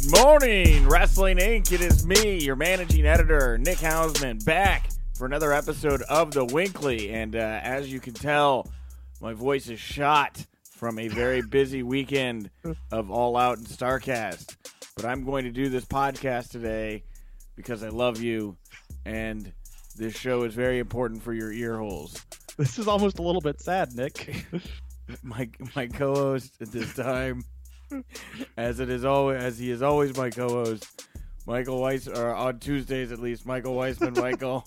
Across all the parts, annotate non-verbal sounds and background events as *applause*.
Good morning, Wrestling Inc. It is me, your managing editor, Nick Hausman, back for another episode of The Winkley. And uh, as you can tell, my voice is shot from a very busy weekend of All Out and StarCast. But I'm going to do this podcast today because I love you, and this show is very important for your ear holes. This is almost a little bit sad, Nick. *laughs* my my co-host at this time, as it is always as he is always my co-host, Michael Weiss, or on Tuesdays at least, Michael Weissman. Michael,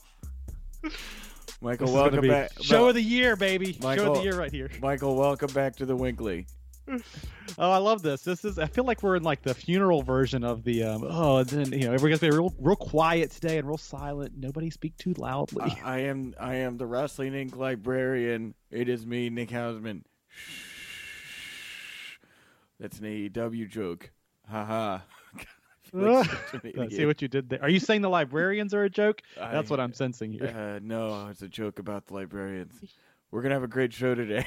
*laughs* Michael, This welcome back. Show of the year, baby. Show of the year right here. Michael, welcome back to the Winkley. *laughs* Oh, I love this. This is. I feel like we're in like the funeral version of the. Um, oh, and then you know everybody's gonna be real, real quiet today and real silent. Nobody speak too loudly. I, I am I am the Wrestling Inc librarian. It is me, Nick Hausman. That's an AEW joke. Haha. I feel like I see what you did there. Are you saying the librarians are a joke? That's I- what I'm sensing here. Uh, no, it's a joke about the librarians. We're gonna have a great show today.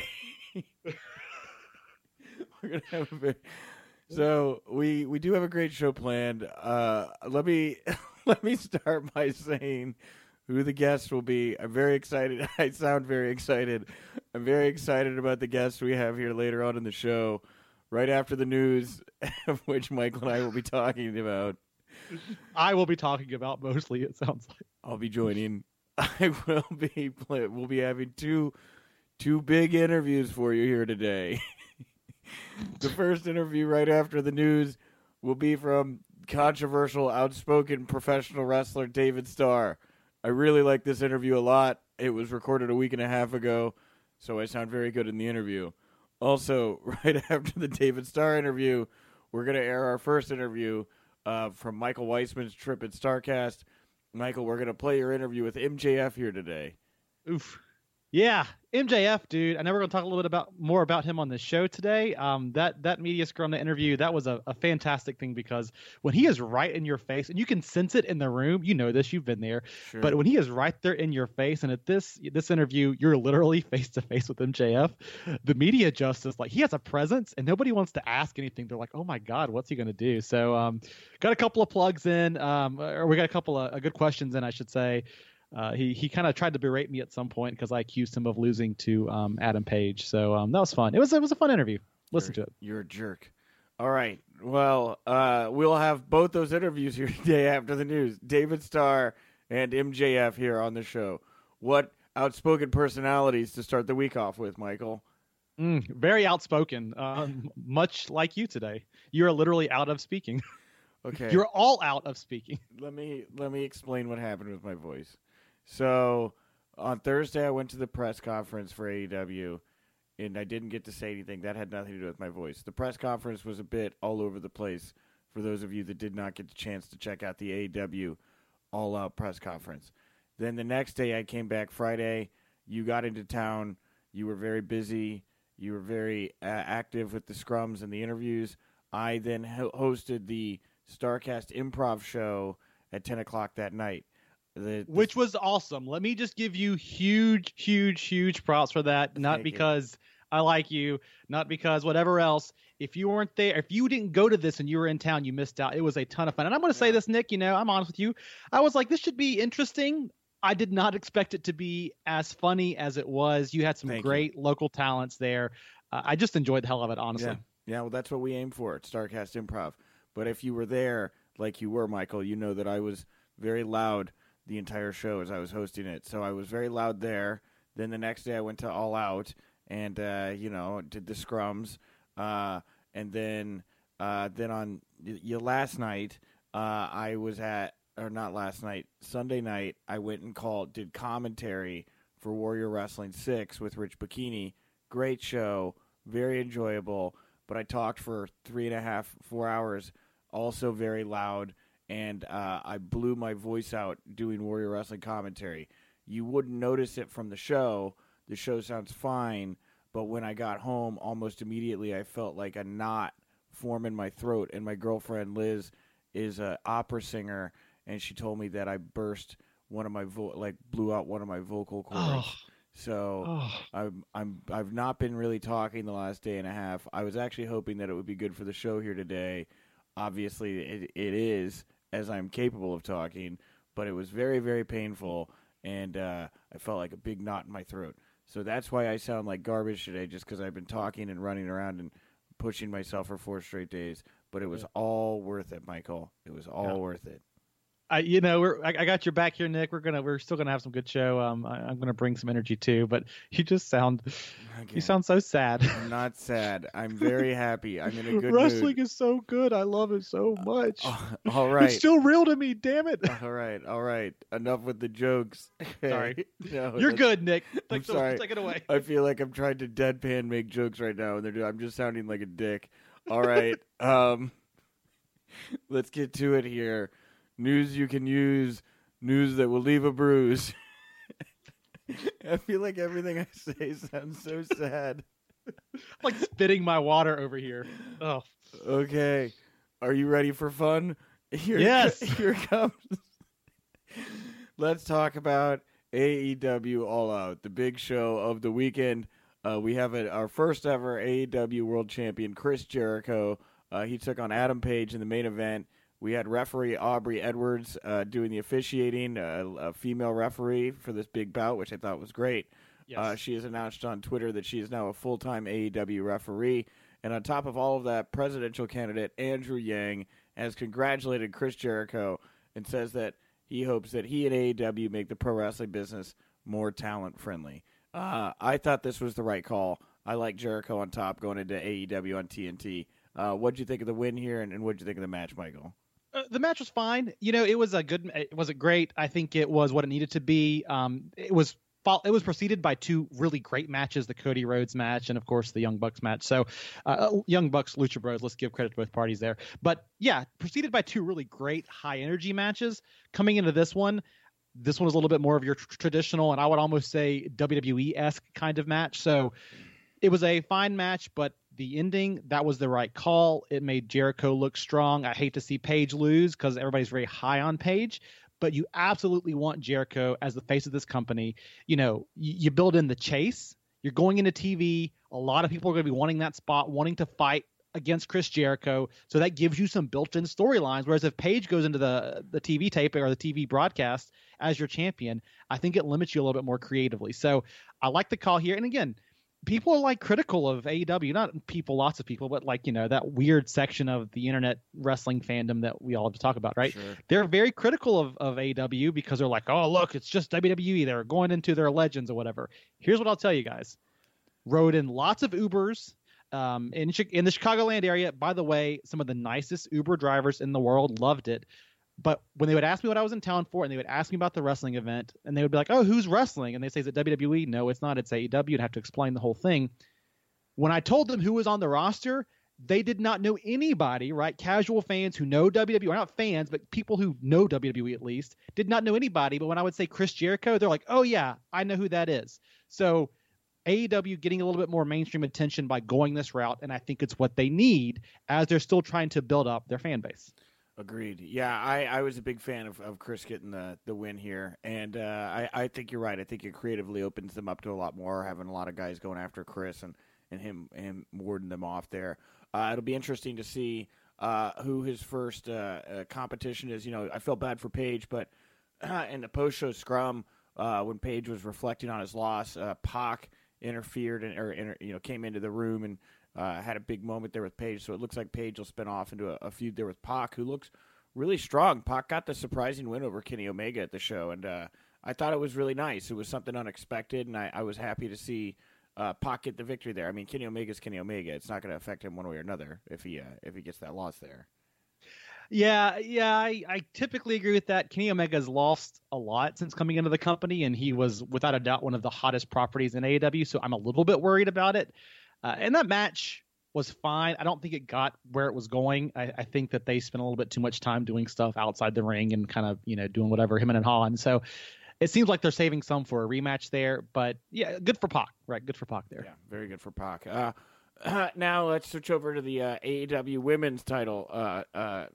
*laughs* We're gonna have a very... so we we do have a great show planned. Uh, let me *laughs* let me start by saying who the guests will be. I'm very excited. *laughs* I sound very excited. I'm very excited about the guests we have here later on in the show. Right after the news, *laughs* of which Michael and I will be talking about. I will be talking about mostly. It sounds like. I'll be joining. *laughs* I will be play, we'll be having two two big interviews for you here today. *laughs* the first interview right after the news will be from controversial outspoken professional wrestler David Starr. I really like this interview a lot. It was recorded a week and a half ago, so I sound very good in the interview. Also, *laughs* right after the David Starr interview, we're going to air our first interview uh, from Michael Weissman's trip at Starcast. Michael, we're going to play your interview with MJF here today. Oof. Yeah, MJF, dude. I know we're going to talk a little bit about more about him on the show today. Um, that that media scrum, the interview, that was a, a fantastic thing because when he is right in your face, and you can sense it in the room. You know this, you've been there. Sure. But when he is right there in your face, and at this this interview, you're literally face to face with MJF. The media justice, like he has a presence, and nobody wants to ask anything. They're like, "Oh my God, what's he going to do?" So, um, got a couple of plugs in, um, or we got a couple of uh, good questions in, I should say. Uh, he he kind of tried to berate me at some point because I accused him of losing to um, Adam Page. So um, that was fun. It was it was a fun interview. Listen to You're- it. You're a jerk. All right. Well, uh, we'll have both those interviews here *laughs* today after the news. David Starr and MJF here on the show. What outspoken personalities to start the week off with, Michael? Mm, very outspoken, um, much like you today. You are literally out of speaking. *laughs* Okay. You're all out of speaking. let me let me explain what happened with my voice. So on Thursday, I went to the press conference for AEW, and I didn't get to say anything. That had nothing to do with my voice. The press conference was a bit all over the place. For those of you that did not get the chance to check out the AEW All Out press conference, then the next day I came back Friday. You got into town. You were very busy. You were very uh, active with the scrums and the interviews. I then ho- hosted the Starcast Improv show at ten o'clock that night. The, the- which was awesome. Let me just give you huge, huge, huge props for that. Not Thank you. because I like you, not because whatever else. If you weren't there, if you didn't go to this and you were in town, you missed out. It was a ton of fun. And I'm going to say this, Nick. You know, I'm honest with you. I was like, this should be interesting. I did not expect it to be as funny as it was. You had some Thank you. great local talents there. Uh, I just enjoyed the hell of it, honestly. yeah, yeah. Well, that's what we aim for at Starcast Improv. But if you were there, like you were, Michael, you know that I was very loud the entire show as I was hosting it. So I was very loud there. Then the next day I went to All Out and uh, you know did the scrums, uh, and then uh, then on y- y- last night uh, I was at or not last night Sunday night I went and called did commentary for Warrior Wrestling Six with Rich Bocchini. Great show, very enjoyable. But I talked for three and a half, four hours, also very loud, and uh, I blew my voice out doing Warrior Wrestling commentary. You wouldn't notice it from the show. The show sounds fine, but when I got home, almost immediately I felt like a knot form in my throat. And my girlfriend Liz is an opera singer, and she told me that I burst one of my vo- like blew out one of my vocal cords. Oh, So oh. I'm I'm I've not been really talking the last day and a half. I was actually hoping that it would be good for the show here today. obviously, it, it is as I'm capable of talking, but it was very, very painful, and uh, I felt like a big knot in my throat. So that's why I sound like garbage today, just because I've been talking and running around and pushing myself for four straight days. But it was Yeah. all worth it, Michael. It was all Yeah. worth it. I, you know, we're I, I got your back here, Nick. We're gonna we're still gonna have some good show. Um, I, I'm gonna bring some energy too, but you just sound Again, you sound so sad. I'm not sad. I'm very happy. I'm in a good Wrestling mood. is so good. I love it so much. Oh, all right. It's still real to me. Damn it. all right. All right. Enough with the jokes. *laughs* Sorry. *laughs* no, You're good, Nick. I'm Take, sorry. take it away. I feel like I'm trying to deadpan make jokes right now, and they're I'm just sounding like a dick. All right, *laughs* um, let's get to it here. News you can use, news that will leave a bruise. *laughs* *laughs* I feel like everything I say sounds so sad. *laughs* like spitting my water over here. Oh, Okay, are you ready for fun? Here, Yes. Here comes. Let's talk about AEW All Out, the big show of the weekend. Uh, we have a, our first ever AEW World Champion, Chris Jericho. Uh, he took on Adam Page in the main event. We had referee Aubrey Edwards uh, doing the officiating, uh, a female referee for this big bout, which I thought was great. yes. Uh, she has announced on Twitter that she is now a full time AEW referee. And on top of all of that, presidential candidate Andrew Yang has congratulated Chris Jericho and says that he hopes that he and AEW make the pro wrestling business more talent friendly. Uh, I thought this was the right call. I like Jericho on top going into AEW on TNT. Uh, what'd you think of the win here, and, and what'd you think of the match, Michael? Uh, the match was fine. You know, it was a good. It wasn't great. I think it was what it needed to be. Um, it was. It was preceded by two really great matches: the Cody Rhodes match and, of course, the Young Bucks match. So, uh, Young Bucks, Lucha Bros. Let's give credit to both parties there. But yeah, preceded by two really great high energy matches. Coming into this one, this one was a little bit more of your tr- traditional, and I would almost say WWE esque kind of match. So, it was a fine match, but the ending that was the right call. It made Jericho look strong. I hate to see Page lose because everybody's very high on Page, but you absolutely want Jericho as the face of this company. You know, you, you build in the chase. You're going into TV. A lot of people are going to be wanting that spot, wanting to fight against Chris Jericho. So that gives you some built-in storylines. Whereas if Page goes into the the TV taping or the TV broadcast as your champion, I think it limits you a little bit more creatively. So I like the call here. And again, people are like critical of AEW, not people, lots of people, but like, you know, that weird section of the internet wrestling fandom that we all have to talk about, right? Sure. They're very critical of, of AEW because they're like, oh, look, it's just WWE. They're going into their legends or whatever. Here's what I'll tell you guys rode in lots of Ubers. Um, in, in the Chicagoland area, by the way, some of the nicest Uber drivers in the world loved it. But when they would ask me what I was in town for, and they would ask me about the wrestling event, and they would be like, "Oh, who's wrestling?" and they say, "Is it WWE?" No, it's not. It's AEW. You'd have to explain the whole thing. When I told them who was on the roster, they did not know anybody. Right? Casual fans who know WWE, or not fans, but people who know WWE at least, did not know anybody. But when I would say Chris Jericho, they're like, "Oh yeah, I know who that is." So AEW getting a little bit more mainstream attention by going this route, and I think it's what they need as they're still trying to build up their fan base. Agreed. Yeah, I, I was a big fan of, of Chris getting the, the win here, and uh, I, I think you're right. I think it creatively opens them up to a lot more, having a lot of guys going after Chris and, and him him warding them off there. Uh, it'll be interesting to see uh, who his first uh, uh, competition is. You know, I felt bad for Page, but *clears throat* in the post show scrum, uh, when Page was reflecting on his loss, uh, Pac interfered and or you know came into the room and uh, had a big moment there with Page. So it looks like Page will spin off into a, a feud there with Pac, who looks really strong. Pac got the surprising win over Kenny Omega at the show, and uh, I thought it was really nice. It was something unexpected, and I, I was happy to see uh, Pac get the victory there. I mean, Kenny Omega's Kenny Omega. It's not going to affect him one way or another if he uh, if he gets that loss there. Yeah, yeah, I, I typically agree with that. Kenny Omega's lost a lot since coming into the company, and he was without a doubt one of the hottest properties in AEW. So I'm a little bit worried about it. Uh, and that match was fine. I don't think it got where it was going. I, I think that they spent a little bit too much time doing stuff outside the ring and kind of you know doing whatever him and Han. So it seems like they're saving some for a rematch there. But yeah, good for Pac, right? Good for Pac there. Yeah, very good for Pac. Uh, *clears throat* now let's switch over to the uh, AEW Women's Title uh, uh,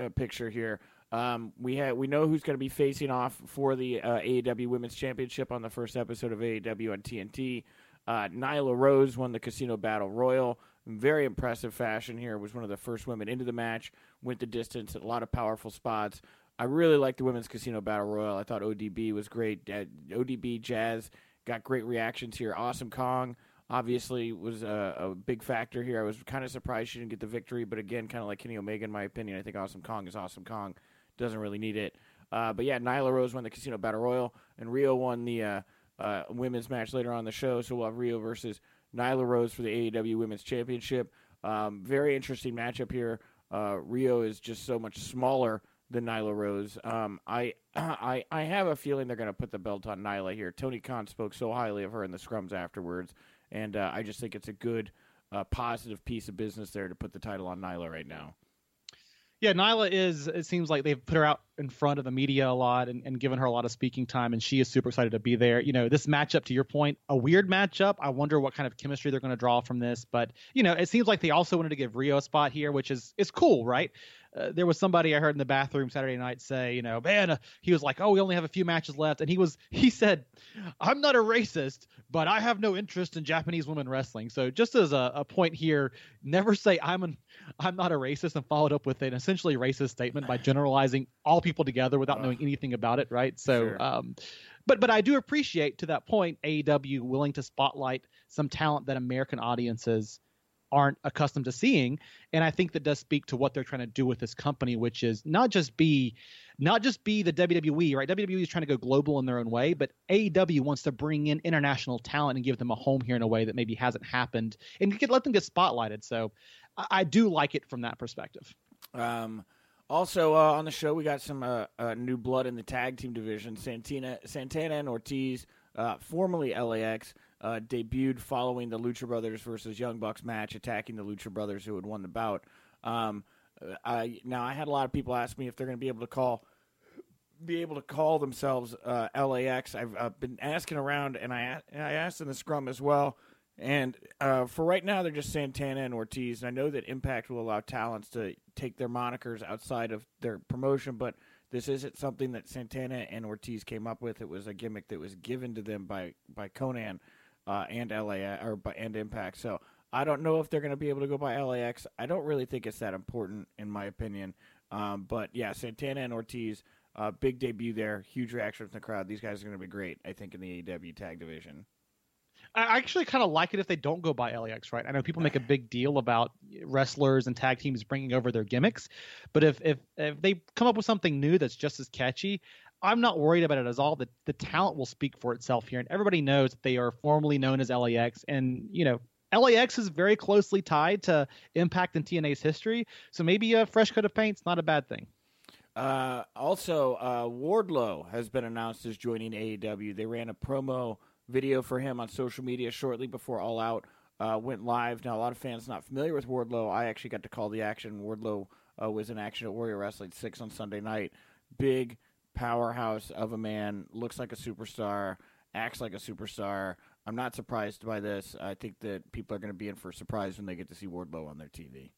uh, picture here. Um, we have we know who's going to be facing off for the AEW Women's Championship on the first episode of AEW on TNT. Uh, Nyla Rose won the Casino Battle Royal. very impressive fashion here. Was one of the first women into the match, went the distance, a lot of powerful spots. I really liked the women's casino battle royal. I thought ODB was great. Uh, ODB Jazz got great reactions here. Awesome Kong obviously was a, a, big factor here. I was kind of surprised she didn't get the victory, but again, kind of like Kenny Omega, in my opinion, I think Awesome Kong is Awesome Kong. Doesn't really need it. Uh, but yeah, Nyla Rose won the Casino Battle Royal, and Rio won the uh, uh, women's match later on the show. So we'll have Rio versus Nyla Rose for the AEW Women's Championship. Um, very interesting matchup here. Uh, Rio is just so much smaller than Nyla Rose. Um, I, *clears throat* I, I have a feeling they're going to put the belt on Nyla here. Tony Khan spoke so highly of her in the scrums afterwards, and uh, I just think it's a good, uh, positive piece of business there to put the title on Nyla right now. Yeah, Nyla is. It seems like they've put her out in front of the media a lot and, and given her a lot of speaking time, and she is super excited to be there. You know, this matchup, to your point, a weird matchup. I wonder what kind of chemistry they're going to draw from this. But you know, it seems like they also wanted to give Rio a spot here, which is is cool, right? Uh, there was somebody I heard in the bathroom Saturday night say, you know, man, uh, he was like, oh, we only have a few matches left, and he was *laughs* he said, I'm not a racist, but I have no interest in Japanese women wrestling. So just as a, a point here, never say I'm an I'm not a racist and followed up with an essentially racist statement by generalizing all people together without knowing anything about it, right? So. Sure. Um, but but I do appreciate to that point AEW willing to spotlight some talent that American audiences aren't accustomed to seeing. And i think that does speak to what they're trying to do with this company which is not just be not just be the wwe right? Wwe is trying to go global in their own way but aew wants to bring in international talent and give them a home here in a way that maybe hasn't happened and get, let them get spotlighted. So I, I do like it from that perspective. Um also uh, on the show, we got some uh, uh, new blood in the tag team division. Santina, Santana and Ortiz, uh, formerly LAX, uh, debuted following the Lucha Brothers versus Young Bucks match, attacking the Lucha Brothers who had won the bout. Um, I, now I had a lot of people ask me if they're going to be able to call be able to call themselves uh, LAX. I've been asking around, and I I asked in the scrum as well. And uh, for right now, they're just Santana and Ortiz. And I know that Impact will allow talents to take their monikers outside of their promotion, but this isn't something that Santana and Ortiz came up with. It was a gimmick that was given to them by by Konnan uh, and LA or and Impact. So I don't know if they're going to be able to go by LAX. I don't really think it's that important, in my opinion. Um, but yeah, Santana and Ortiz, uh, big debut there, huge reaction from the crowd. These guys are going to be great, I think, in the AEW tag division. I actually kind of like it if they don't go by LAX, right? I know people make a big deal about wrestlers and tag teams bringing over their gimmicks, but if if if they come up with something new that's just as catchy, I'm not worried about it at all. The the talent will speak for itself here, and everybody knows that they are formally known as LAX, and you know LAX is very closely tied to Impact and TNA's history, so maybe a fresh coat of paint's not a bad thing. Uh, also, uh, Wardlow has been announced as joining AEW. They ran a promo video for him on social media shortly before All Out uh, went live. Now, a lot of fans not familiar with Wardlow. I actually got to call the action. Wardlow uh, was in action at Warrior Wrestling 6 on Sunday night. Big, powerhouse of a man, looks like a superstar, acts like a superstar. I'm not surprised by this. I think that people are going to be in for a surprise when they get to see Wardlow on their TV.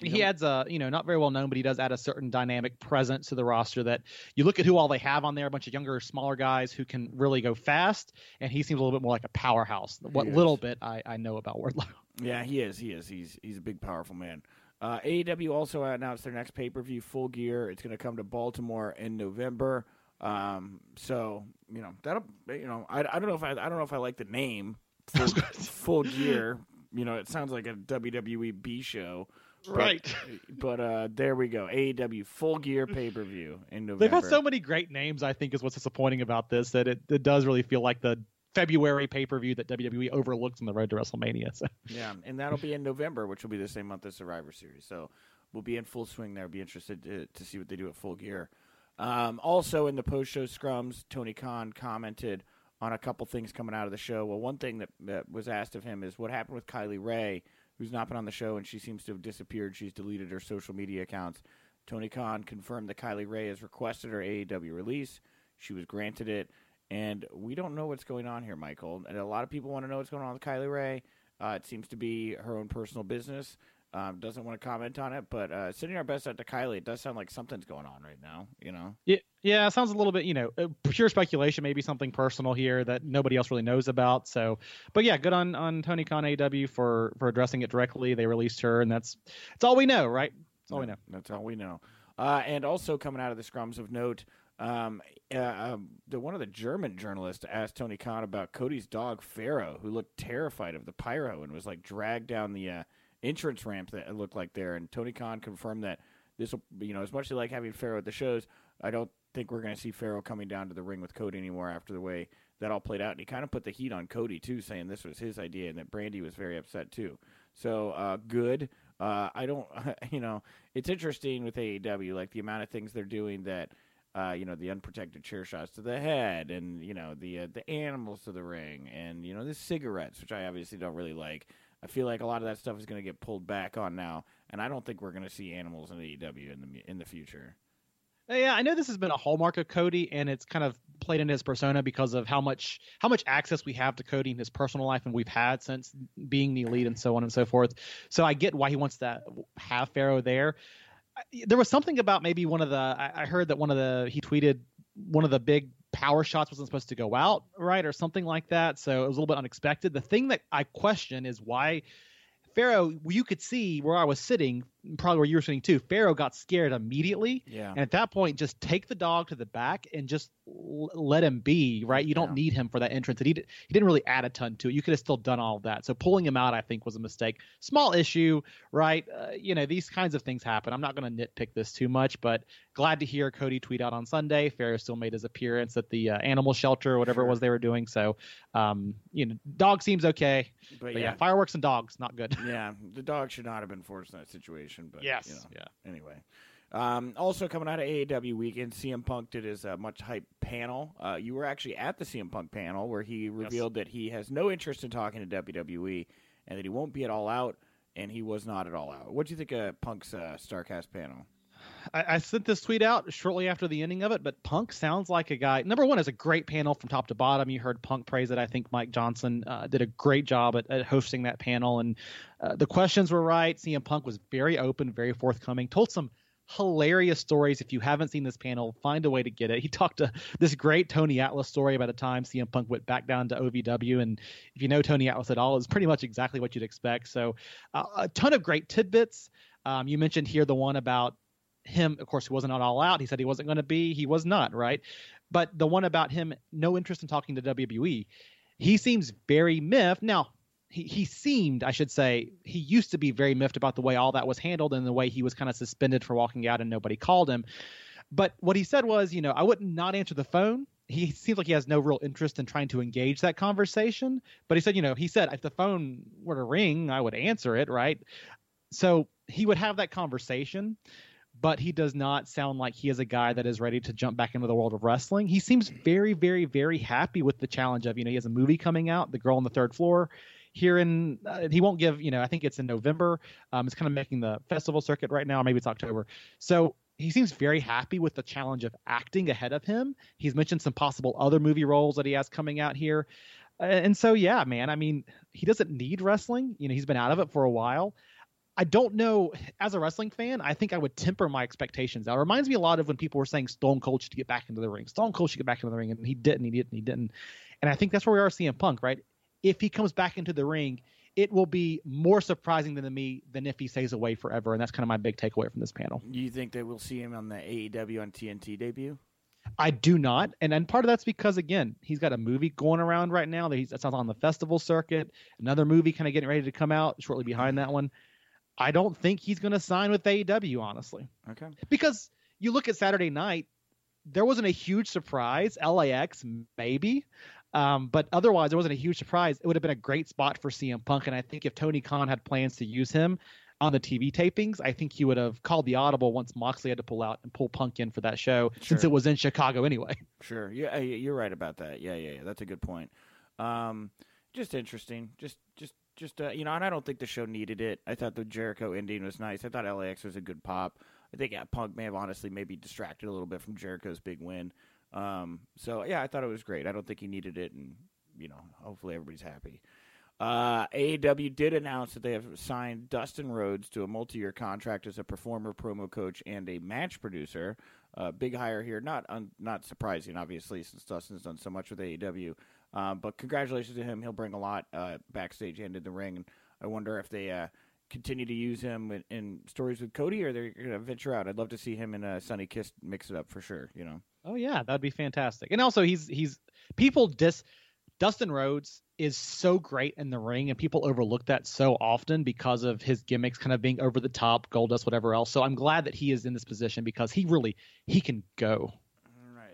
You he adds a, you know, not very well known, but he does add a certain dynamic presence to the roster that you look at who all they have on there, a bunch of younger, smaller guys who can really go fast, and he seems a little bit more like a powerhouse. What little bit I, I know about Wardlow. Yeah, he is. He is. He's he's a big, powerful man. Uh, AEW also announced their next pay per view, Full Gear. It's going to come to Baltimore in November. Um, so you know that'll you know I, I don't know if I I don't know if I like the name Full, full Gear. You know, it sounds like a WWE B show. But, right. But uh, there we go. AEW Full Gear pay per view in November. They've had so many great names. I think is what's disappointing about this that it, it does really feel like the February pay per view that WWE overlooked on the road to WrestleMania. So. Yeah, and that'll be in November, which will be the same month as Survivor Series. So we'll be in full swing there. Be interested to, to see what they do at Full Gear. Um, also, in the post show scrums, Tony Khan commented on a couple things coming out of the show. Well, one thing that, that was asked of him is what happened with Kylie Rae, who's not been on the show and she seems to have disappeared. She's deleted her social media accounts. Tony Khan confirmed that Kylie Rae has requested her AEW release. She was granted it. And we don't know what's going on here, Michael. And a lot of people want to know what's going on with Kylie Rae. Uh, it seems to be her own personal business. Um, doesn't want to comment on it, but uh, sending our best out to Kylie. It does sound like something's going on right now. You know. Yeah, yeah. It sounds a little bit, you know, uh, pure speculation. Maybe something personal here that nobody else really knows about. So, but yeah, good on on Tony Khan AW for for addressing it directly. They released her, and that's that's all we know, right? That's all we know. That's all we know. Uh, and also coming out of the scrums of note, um, uh, um, the one of the German journalists asked Tony Khan about Cody's dog Pharaoh, who looked terrified of the pyro and was like dragged down the uh, entrance ramp that it looked like there. And Tony Khan confirmed that this will, you know, as much as they like having Pharaoh at the shows, I don't think we're going to see Pharaoh coming down to the ring with Cody anymore after the way that all played out. And he kind of put the heat on Cody too, saying this was his idea and that Brandy was very upset too. So uh, good. Uh, I don't, *laughs* you know, it's interesting with AEW, like the amount of things they're doing that, uh, you know, the unprotected chair shots to the head, and you know the uh, the animals to the ring, and you know the cigarettes, which I obviously don't really like. I feel like a lot of that stuff is going to get pulled back on now, and I don't think we're going to see animals in the AEW in the in the future. Yeah, I know this has been a hallmark of Cody, and it's kind of played into his persona because of how much how much access we have to Cody in his personal life, and we've had since being the elite, and so on and so forth. So I get why he wants to have Pharaoh there. There was something about maybe one of the I heard that one of the he tweeted one of the big power shots wasn't supposed to go out right or something like that. So it was a little bit unexpected. The thing that I question is why Pharaoh, you could see where I was sitting, probably where you were sitting too. Pharaoh got scared immediately. Yeah. And at that point, just take the dog to the back and just l- let him be, right? You don't Yeah. need him for that entrance. And he, d- he didn't really add a ton to it. You could have still done all of that. So pulling him out, I think, was a mistake. Small issue, right? Uh, you know, these kinds of things happen. I'm not going to nitpick this too much, but glad to hear Cody tweet out on Sunday. Pharaoh still made his appearance at the uh, animal shelter or whatever Sure. it was they were doing. So, um, you know, dog seems okay. But, But yeah, yeah, fireworks and dogs, not good. yeah, the dog should not have been forced in that situation. But Yes. you know, Yeah. Anyway. Um, also coming out of AAW weekend, CM Punk did his uh, much hype panel. Uh, you were actually at the CM Punk panel where he revealed that he has no interest in talking to WWE and that he won't be at All Out, and he was not at All Out. What do you think of Punk's uh, Starcast panel? I, I sent this tweet out shortly after the ending of it, but Punk sounds like a guy. Number one, is a great panel from top to bottom. You heard Punk praise it. I think Mike Johnson uh, did a great job at, at hosting that panel, and uh, the questions were right. CM Punk was very open, very forthcoming, told some hilarious stories. If you haven't seen this panel, find a way to get it. He talked to this great Tony Atlas story about a time CM Punk went back down to OVW, and if you know Tony Atlas at all, it's pretty much exactly what you'd expect. So, uh, a ton of great tidbits. Um, you mentioned here the one about him, of course, he wasn't on all out. He said he wasn't going to be. He was not, right? But the one about him, no interest in talking to WWE, he seems very miffed. Now, he, he seemed, I should say, he used to be very miffed about the way all that was handled and the way he was kind of suspended for walking out and nobody called him. But what he said was, you know, I wouldn't not answer the phone. He seems like he has no real interest in trying to engage that conversation. But he said, you know, he said if the phone were to ring, I would answer it, right? So he would have that conversation but he does not sound like he is a guy that is ready to jump back into the world of wrestling. He seems very, very, very happy with the challenge of, you know, he has a movie coming out, The Girl on the Third Floor. Here in, uh, he won't give, you know, I think it's in November. Um, it's kind of making the festival circuit right now. Maybe it's October. So he seems very happy with the challenge of acting ahead of him. He's mentioned some possible other movie roles that he has coming out here. And so, yeah, man, I mean, he doesn't need wrestling. You know, he's been out of it for a while. I don't know. *sighs* As a wrestling fan, I think I would temper my expectations. That reminds me a lot of when people were saying Stone Cold should get back into the ring. Stone Cold should get back into the ring, and he didn't. He didn't. He didn't. And I think that's where we are seeing Punk, right? If he comes back into the ring, it will be more surprising than to me than if he stays away forever. And that's kind of my big takeaway from this panel. You think that we'll see him on the AEW on TNT debut? I do not, and and part of that's because again he's got a movie going around right now that he's that's on the festival circuit. Another movie kind of getting ready to come out shortly behind that one. I don't think he's going to sign with AEW, honestly, Okay. because you look at Saturday night, there wasn't a huge surprise. LAX maybe, um, but otherwise there wasn't a huge surprise. It would have been a great spot for CM Punk, and I think if Tony Khan had plans to use him on the TV tapings, I think he would have called the audible once Moxley had to pull out and pull Punk in for that show, since it was in Chicago anyway. *laughs* Sure. Yeah, you're right about that. Yeah, yeah, yeah. That's a good point. Um, just interesting. Just, just, just. Uh, you know, and I don't think the show needed it. I thought the Jericho ending was nice. I thought LAX was a good pop. I think yeah, Punk may have honestly maybe distracted a little bit from Jericho's big win. Um, so yeah, I thought it was great. I don't think he needed it, and you know, hopefully everybody's happy. Uh, AEW did announce that they have signed Dustin Rhodes to a multi-year contract as a performer, promo coach, and a match producer. Uh, big hire here, not un- not surprising, obviously, since Dustin's done so much with AEW. Um, but congratulations to him; he'll bring a lot uh, backstage and in the ring. And I wonder if they uh, continue to use him in, in, stories with Cody, or they're going to venture out. I'd love to see him and uh, Sonny Kiss mix it up for sure. You know. Oh yeah, that'd be fantastic. And also, he's he's people dis Dustin Rhodes is so great in the ring, and people overlook that so often because of his gimmicks kind of being over the top, Goldust, whatever else. So I'm glad that he is in this position because he really he can go.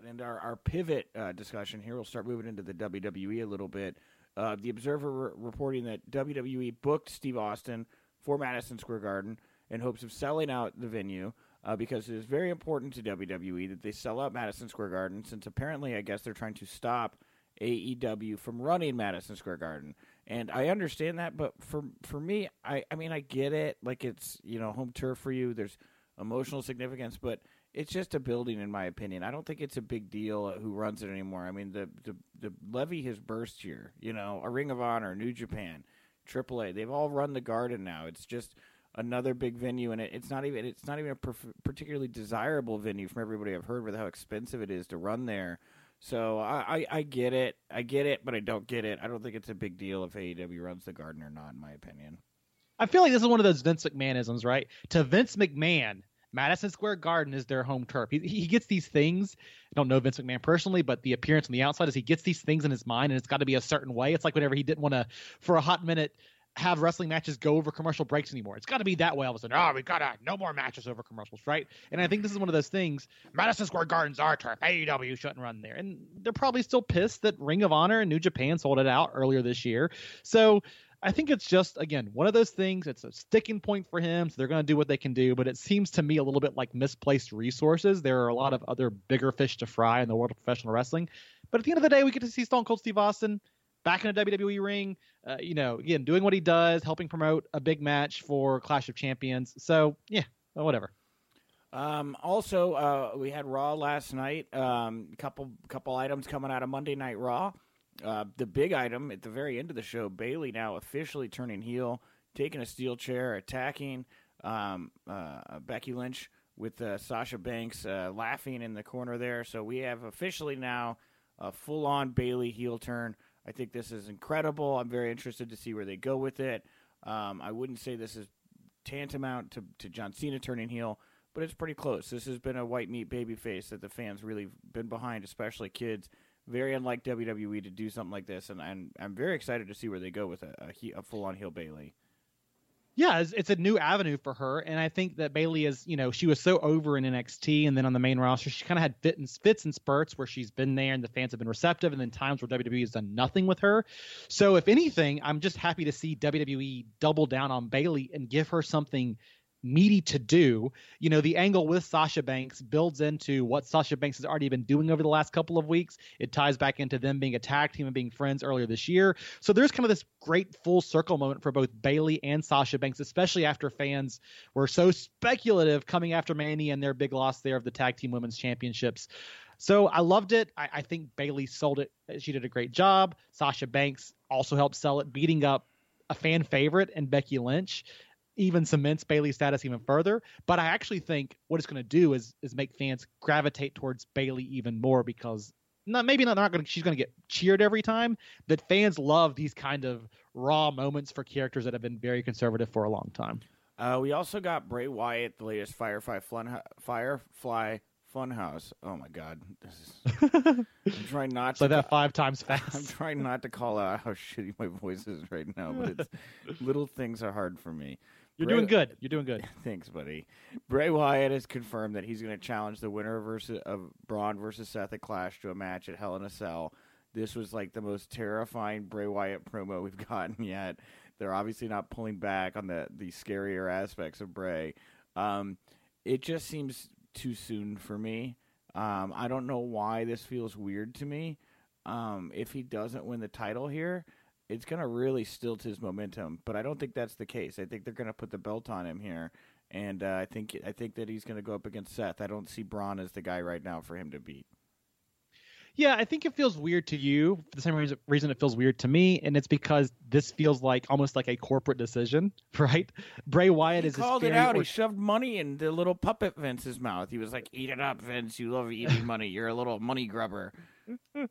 And our our pivot uh, discussion here. We'll start moving into the WWE a little bit. Uh, the Observer re- reporting that WWE booked Steve Austin for Madison Square Garden in hopes of selling out the venue. Uh, because it is very important to WWE that they sell out Madison Square Garden, since apparently, I guess, they're trying to stop AEW from running Madison Square Garden. And I understand that, but for for me, I, I mean I get it. Like it's you know home turf for you. There's emotional significance, but it's just a building in my opinion. I don't think it's a big deal who runs it anymore. I mean the the, the levee has burst here. You know, a Ring of Honor, New Japan, AAA, they've all run the Garden now. It's just another big venue, and it, it's not even it's not even a perf- particularly desirable venue from everybody I've heard with how expensive it is to run there. So I, I, I, get it. I get it, but I don't get it. I don't think it's a big deal if AEW runs the Garden or not, in my opinion. I feel like this is one of those Vince McMahonisms, right? To Vince McMahon, Madison Square Garden is their home turf. He, he gets these things. I don't know Vince McMahon personally, but the appearance on the outside is he gets these things in his mind, and it's got to be a certain way. It's like whenever he didn't want to, for a hot minute, have wrestling matches go over commercial breaks anymore. It's got to be that way all of a sudden. Oh, we got to no more matches over commercials, right? And I think this is one of those things. Madison Square Garden's our turf. AEW shouldn't run there, and they're probably still pissed that Ring of Honor and New Japan sold it out earlier this year. So I think it's just again one of those things. It's a sticking point for him, so they're going to do what they can do. But it seems to me a little bit like misplaced resources. There are a lot of other bigger fish to fry in the world of professional wrestling. But at the end of the day, we get to see Stone Cold Steve Austin back in a WWE ring. Uh, you know, again, doing what he does, helping promote a big match for Clash of Champions. So yeah, whatever. Um, also, uh, we had Raw last night. Um, couple couple items coming out of Monday Night Raw. Uh, the big item at the very end of the show: Bayley now officially turning heel, taking a steel chair, attacking um, uh, Becky Lynch with uh, Sasha Banks uh, laughing in the corner there. So we have officially now a full-on Bayley heel turn. I think this is incredible. I'm very interested to see where they go with it. Um, I wouldn't say this is tantamount to, to John Cena turning heel, but it's pretty close. This has been a white meat baby face that the fans really been behind, especially kids. Very unlike WWE to do something like this, and I'm, I'm very excited to see where they go with a, a, a full on heel Bayley. yeah, it's, it's, a new avenue for her, and I think that Bayley is, you know, she was so over in NXT, and then on the main roster, she kind of had fit and, fits and spurts where she's been there, and the fans have been receptive, and then times where WWE has done nothing with her. So, if anything, I'm just happy to see WWE double down on Bayley and give her something meaty to do. You know, the angle with Sasha Banks builds into what Sasha Banks has already been doing over the last couple of weeks. It ties back into them being a tag team and being friends earlier this year. So there's kind of this great full circle moment for both Bayley and Sasha Banks, especially after fans were so speculative coming after Manny and their big loss there of the tag team women's championships. So I loved it. I, I think Bayley sold it. She did a great job. Sasha Banks also helped sell it, beating up a fan favorite and Becky Lynch even cements Bayley's status even further. But I actually think what it's going to do is is make fans gravitate towards Bayley even more because not maybe not, not going she's going to get cheered every time. That fans love these kind of raw moments for characters that have been very conservative for a long time. Uh, we also got Bray Wyatt, the latest Firefly Fun Firefly Funhouse. Oh my God, is, *laughs* I'm trying not to. Say that five times *laughs* fast. I'm trying not to call out how shitty my voice is right now, but it's *laughs* little things are hard for me. You're Bray, doing good. You're doing good. *laughs* Thanks, buddy. Bray Wyatt has confirmed that he's going to challenge the winner versus of Braun versus Seth at Clash to a match at Hell in a Cell. This was like the most terrifying Bray Wyatt promo we've *laughs* gotten yet. They're obviously not pulling back on the the scarier aspects of Bray. Um, it just seems too soon for me. Um, I don't know why this feels weird to me. Um, if he doesn't win the title here, it's going to really stilt his momentum. But I don't think that's the case. I think they're going to put the belt on him here, and uh, I think I think that he's going to go up against Seth. I don't see Braun as the guy right now for him to beat. Yeah, I think it feels weird to you for the same reason, reason it feels weird to me, and it's because this feels like almost like a corporate decision, *laughs* right? Bray Wyatt he is called it out. or- He shoved money in the little puppet Vince's mouth. He was like, "Eat it up, Vince. You love eating money. You're a little money grubber." *laughs*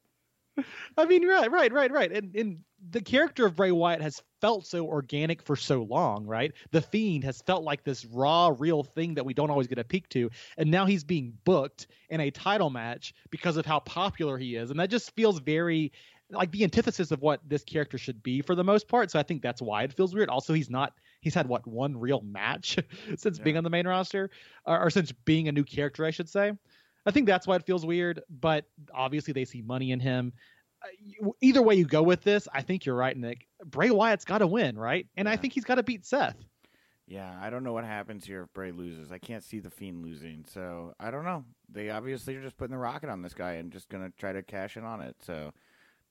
I mean, right, right, right, right. And, and the character of Bray Wyatt has felt so organic for so long, right? The Fiend has felt like this raw, real thing that we don't always get a peek to. And now he's being booked in a title match because of how popular he is. And that just feels very like the antithesis of what this character should be for the most part. So I think that's why it feels weird. Also, he's not. He's had what one real match *laughs* since being on the main roster, or, or since being a new character, I should say. I think that's why it feels weird. But obviously, they see money in him. Uh, Either way you go with this, I think you're right, Nick. Bray Wyatt's got to win, right? And I think he's got to beat Seth. Yeah, I don't know what happens here if Bray loses. I can't see the Fiend losing, so I don't know. They obviously are just putting the rocket on this guy and just gonna try to cash in on it. So,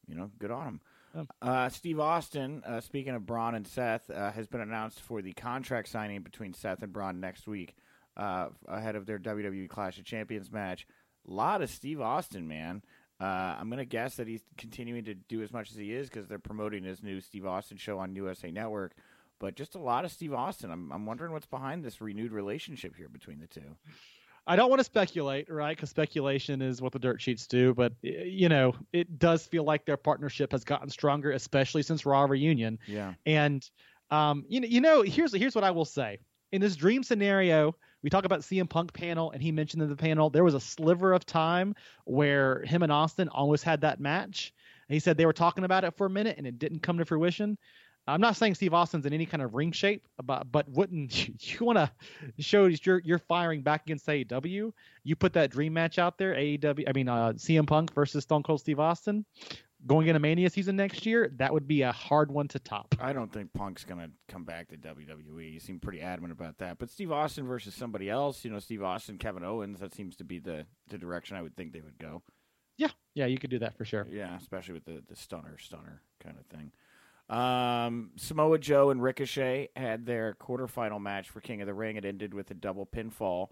you know, good on him. Yeah. Uh, Steve Austin, uh, speaking of Braun and Seth, uh, has been announced for the contract signing between Seth and Braun next week, uh, ahead of their WWE Clash of Champions match. A lot of Steve Austin, man. Uh, I'm gonna guess that he's continuing to do as much as he is because they're promoting his new Steve Austin show on USA Network but just a lot of Steve Austin. I'm I'm wondering what's behind this renewed relationship here between the two. I don't want to speculate, right? Because speculation is what the dirt sheets do. But you know, it does feel like their partnership has gotten stronger, especially since Raw reunion. Yeah, And um, you know, you know, here's here's what I will say. In this dream scenario, we talk about CM Punk panel, and he mentioned in the panel there was a sliver of time where him and Austin almost had that match. And he said they were talking about it for a minute, and it didn't come to fruition. I'm not saying Steve Austin's in any kind of ring shape, but but wouldn't *laughs* you, you want to show you're you're firing back against AEW? You put that dream match out there, AEW. I mean, uh, CM Punk versus Stone Cold Steve Austin, going into Mania season next year. That would be a hard one to top. I don't think Punk's gonna come back to WWE. He seemed pretty adamant about that. But Steve Austin versus somebody else, you know, Steve Austin, Kevin Owens, that seems to be the the direction I would think they would go. Yeah, yeah, you could do that for sure. Yeah, especially with the the stunner stunner kind of thing. Um, Samoa Joe and Ricochet had their quarterfinal match for King of the Ring. It ended with a double pinfall,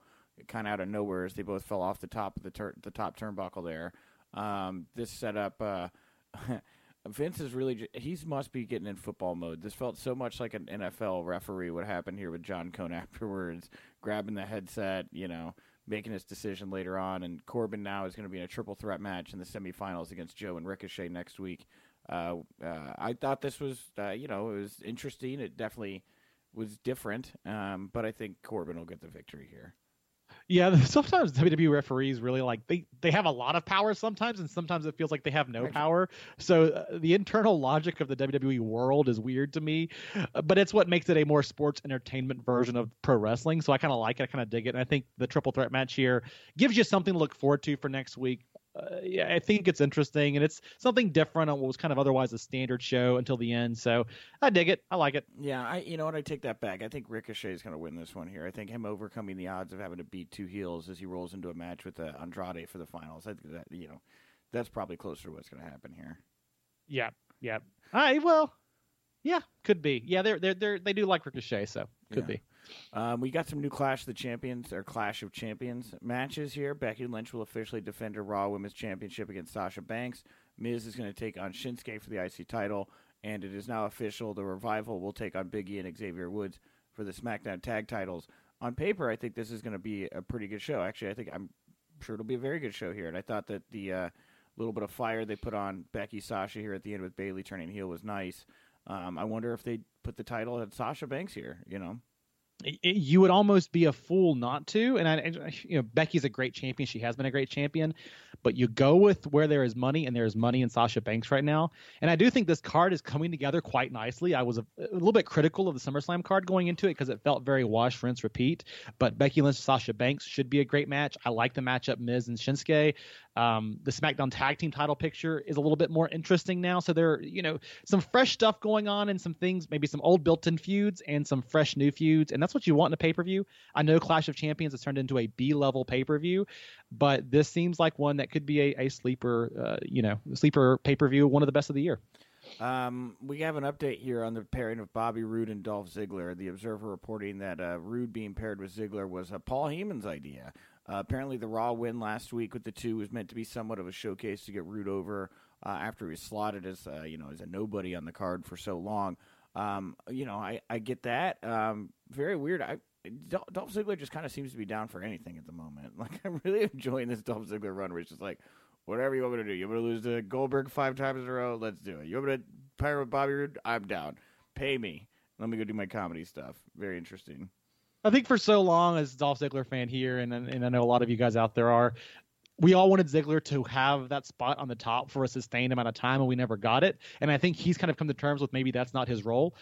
kind of out of nowhere as they both fell off the top of the tur- the top turnbuckle there. Um, this set up. Uh, *laughs* Vince is really he's must be getting in football mode. This felt so much like an NFL referee. What happened here with John Cone *laughs* afterwards, grabbing the headset, you know, making his decision later on. And Corbin now is going to be in a triple threat match in the semifinals against Joe and Ricochet next week. Uh, uh, I thought this was, uh, you know, it was interesting. It definitely was different, um, but I think Corbin will get the victory here. Yeah, *laughs* sometimes WWE referees really like they they have a lot of power sometimes, and sometimes it feels like they have no power. So uh, the internal logic of the WWE world is weird to me, uh, but it's what makes it a more sports entertainment version of pro wrestling. So I kind of like it, I kind of dig it, and I think the triple threat match here gives you something to look forward to for next week. Uh, yeah, I think it's interesting, and it's something different on what was kind of otherwise a standard show until the end. So I dig it, I like it. Yeah, I you know what I take that back. I think Ricochet is going to win this one here. I think him overcoming the odds of having to beat two heels as he rolls into a match with uh, Andrade for the finals. I think that you know that's probably closer to what's going to happen here. Yeah, yeah. I well, yeah, could be. Yeah, they're they're they they do like Ricochet, so could Yeah. be. Um, we got some new Clash of the Champions or Clash of Champions matches here. Becky Lynch will officially defend her Raw Women's Championship against Sasha Banks. Miz is going to take on Shinsuke for the IC title, and it is now official. The Revival will take on Big E and Xavier Woods for the SmackDown Tag titles. On paper, I think this is going to be a pretty good show. Actually, I think I'm sure it'll be a very good show here. And I thought that the uh, little bit of fire they put on Becky Sasha here at the end with Bayley turning heel was nice. Um, I wonder if they put the title at Sasha Banks here. You know. Y- you would almost be a fool not to. And I, you know, Becky's a great champion. She has been a great champion, but you go with where there is money, and there's money in Sasha Banks right now. And I do think this card is coming together quite nicely. I was a, a little bit critical of the SummerSlam card going into it because it felt very wash, rinse, repeat. But Becky Lynch, Sasha Banks should be a great match. I like the matchup, Miz and Shinsuke. Um, the SmackDown Tag Team title picture is a little bit more interesting now. So there, are, you know, some fresh stuff going on and some things, maybe some old built-in feuds and some fresh new feuds, and that's what you want in a pay-per-view. I know Clash of Champions has turned into a B-level pay-per-view, but this seems like one that could be a, a sleeper, uh, you know, sleeper pay-per-view, one of the best of the year. Um, we have an update here on the pairing of Bobby Roode and Dolph Ziggler. The Observer reporting that uh, Roode being paired with Ziggler was uh, Paul Heyman's idea. Uh, apparently, the Raw win last week with the two was meant to be somewhat of a showcase to get Roode over uh, after he was slotted as uh, you know as a nobody on the card for so long. Um, you know, I, I get that. Um, very weird. I Dolph Ziggler just kind of seems to be down for anything at the moment. *laughs* Like I'm really enjoying this Dolph Ziggler run, where it's just like, whatever you want me to do. You want me to lose to Goldberg five times in a row? Let's do it. You want me to with Bobby Roode? I'm down. Pay me. Let me go do my comedy stuff. Very interesting. I think for so long as Dolph Ziggler fan here, and and I know a lot of you guys out there are, we all wanted Ziggler to have that spot on the top for a sustained amount of time, and we never got it. And I think he's kind of come to terms with maybe that's not his role.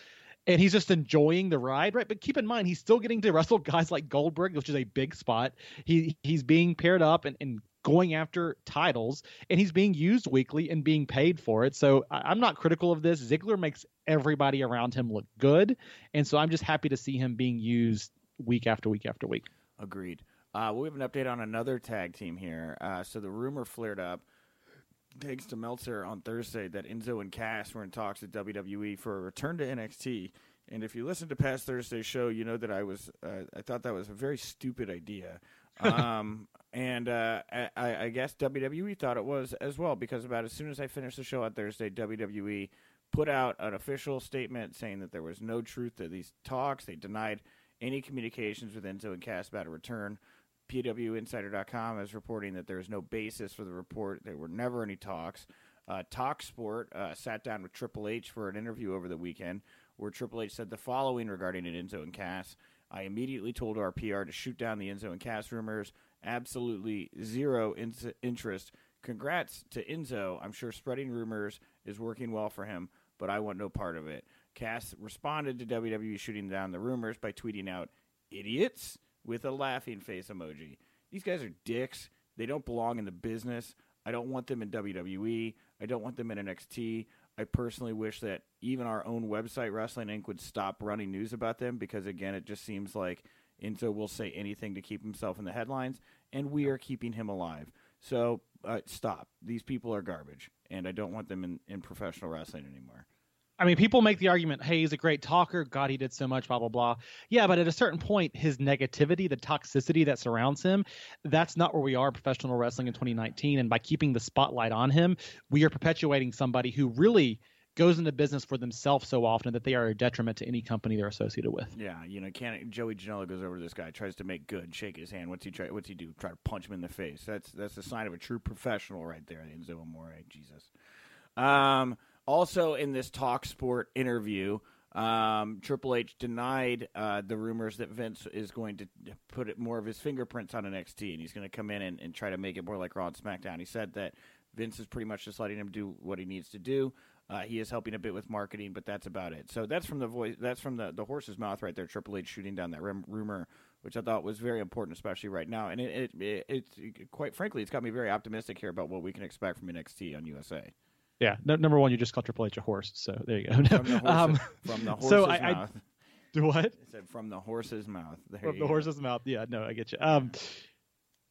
And he's just enjoying the ride, right? But keep in mind, he's still getting to wrestle guys like Goldberg, which is a big spot. He he's being paired up and, and going after titles, and he's being used weekly and being paid for it. So I, I'm not critical of this. Ziggler makes everybody around him look good, and so I'm just happy to see him being used week after week after week. Agreed. Uh, we have an update on another tag team here. Uh, so the rumor flared up, thanks to Meltzer on Thursday, that Enzo and Cass were in talks at WWE for a return to NXT. And if you listened to past Thursday's show, you know that I was uh, I thought that was a very stupid idea. *laughs* Um, and uh, I, I guess WWE thought it was as well because about as soon as I finished the show on Thursday, WWE put out an official statement saying that there was no truth to these talks. They denied any communications with Enzo and Cass about a return. PWInsider.com is reporting that there is no basis for the report. There were never any talks. Uh, TalkSport uh, sat down with Triple H for an interview over the weekend where Triple H said the following regarding Enzo and Cass. I immediately told our PR to shoot down the Enzo and Cass rumors. Absolutely zero in- interest. Congrats to Enzo. I'm sure spreading rumors is working well for him, but I want no part of it. Cass responded to WWE shooting down the rumors by tweeting out, idiots, with a laughing face emoji. These guys are dicks. They don't belong in the business. I don't want them in WWE. I don't want them in NXT. I personally wish that even our own website, Wrestling Inc., would stop running news about them because, again, it just seems like Enzo will say anything to keep himself in the headlines, and we are keeping him alive. So uh, stop. These people are garbage, and I don't want them in, in professional wrestling anymore. I mean, people make the argument, hey, he's a great talker. God, he did so much, blah, blah, blah. Yeah, but at a certain point, his negativity, the toxicity that surrounds him, that's not where we are professional wrestling in 2019. And by keeping the spotlight on him, we are perpetuating somebody who really goes into business for themselves so often that they are a detriment to any company they're associated with. Yeah, you know, can Joey Janela goes over to this guy, tries to make good, shake his hand. What's he try? What's he do? Try to punch him in the face. That's that's a sign of a true professional right there, Enzo Amore. Jesus. Um, also, in this Talk Sport interview, um, Triple H denied uh, the rumors that Vince is going to put more of his fingerprints on NXT, and he's going to come in and, and try to make it more like Raw and SmackDown. He said that Vince is pretty much just letting him do what he needs to do. Uh, he is helping a bit with marketing, but that's about it. So that's from the voice. That's from the, the horse's mouth right there. Triple H shooting down that rumor, which I thought was very important, especially right now. And it, it, it, it's quite frankly, it's got me very optimistic here about what we can expect from NXT on USA. Yeah, no, number one, you just called Triple H a horse, so there you go. from, the horse's, um, from the *laughs* horse's so I, mouth. I, *laughs* do what? I said from the horse's mouth. There from the go. horse's mouth. Yeah, no, I get you. Um,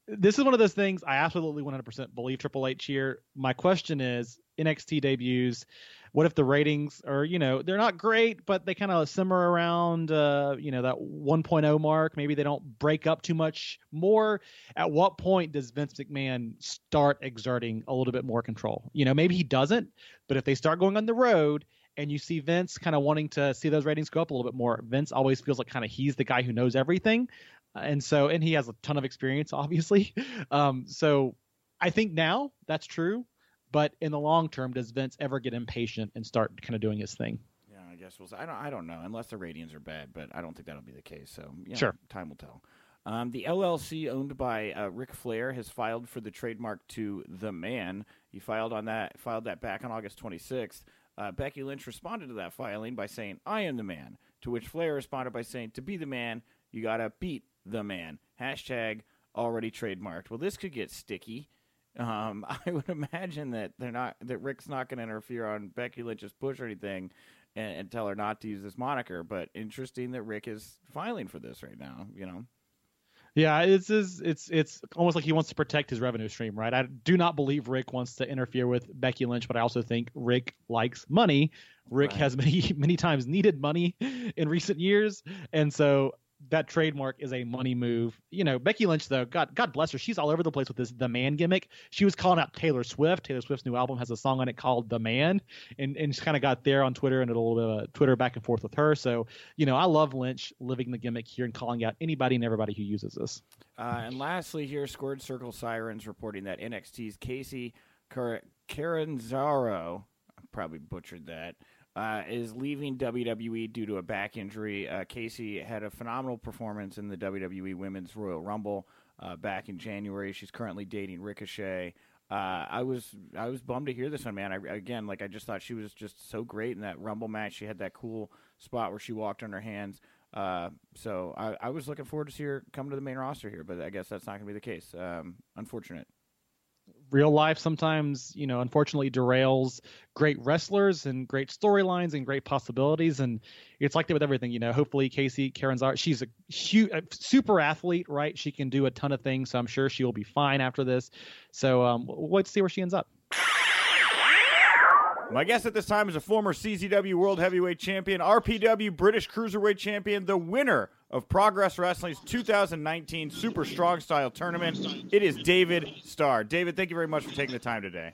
this is one of those things I absolutely 100% believe Triple H here. My question is NXT debuts. What if the ratings are, you know, they're not great, but they kind of simmer around, uh, you know, that 1.0 mark. Maybe they don't break up too much more. At what point does Vince McMahon start exerting a little bit more control? You know, maybe he doesn't, but if they start going on the road and you see Vince kind of wanting to see those ratings go up a little bit more, Vince always feels like kind of he's the guy who knows everything. And so, and he has a ton of experience, *laughs* obviously. Um, so I think now that's true. But in the long term, does Vince ever get impatient and start kind of doing his thing? Yeah, I guess we'll. See. I don't. I don't know. Unless the ratings are bad, but I don't think that'll be the case. So know, sure, time will tell. Um, the LLC owned by uh, Ric Flair has filed for the trademark to the Man. He filed on that. Filed that back on August 26th. Uh, Becky Lynch responded to that filing by saying, "I am the man." To which Flair responded by saying, "To be the man, you gotta beat the man." Hashtag already trademarked. Well, this could get sticky. Um, *laughs* I would imagine that they're not that Ric's not going to interfere on Becky Lynch's push or anything, and, and, tell her not to use this moniker. But interesting that Ric is filing for this right now. You know. Yeah, it's it's it's almost like he wants to protect his revenue stream, right? I do not believe Ric wants to interfere with Becky Lynch, but I also think Ric likes money. Ric right. has *laughs* many many times needed money in recent years, and so that trademark is a money move. You know, Becky Lynch though, God God bless her, she's all over the place with this the man gimmick. She was calling out Taylor Swift. Taylor Swift's new album has a song on it called The Man, and and she kind of got there on Twitter and a little bit of Twitter back and forth with her. So you know, I love Lynch living the gimmick here and calling out anybody and everybody who uses this. Uh, and lastly, here, Squared Circle Sirens reporting that NXT's Kacy Car- Catanzaro, I probably butchered that, uh, is leaving WWE due to a back injury. Uh, Kacy had a phenomenal performance in the WWE Women's Royal Rumble uh, back in January. She's currently dating Ricochet. Uh, I was I was bummed to hear this one, man. I, again, like I just thought she was just so great in that Rumble match. She had that cool spot where she walked on her hands. Uh, so I, I, was looking forward to see her come to the main roster here, but I guess that's not going to be the case. Um, unfortunate real life sometimes, you know, unfortunately derails great wrestlers and great storylines and great possibilities. And it's like that with everything, you know. Hopefully, Kacy Catanzaro, she's a, huge, super athlete, right? She can do a ton of things, so I'm sure she will be fine after this. So um, let's see where she ends up. My guest at this time is a former CZW World Heavyweight Champion, RPW British Cruiserweight Champion, the winner of Progress Wrestling's 2019 Super Strong Style Tournament. It is David Starr. David, thank you very much for taking the time today.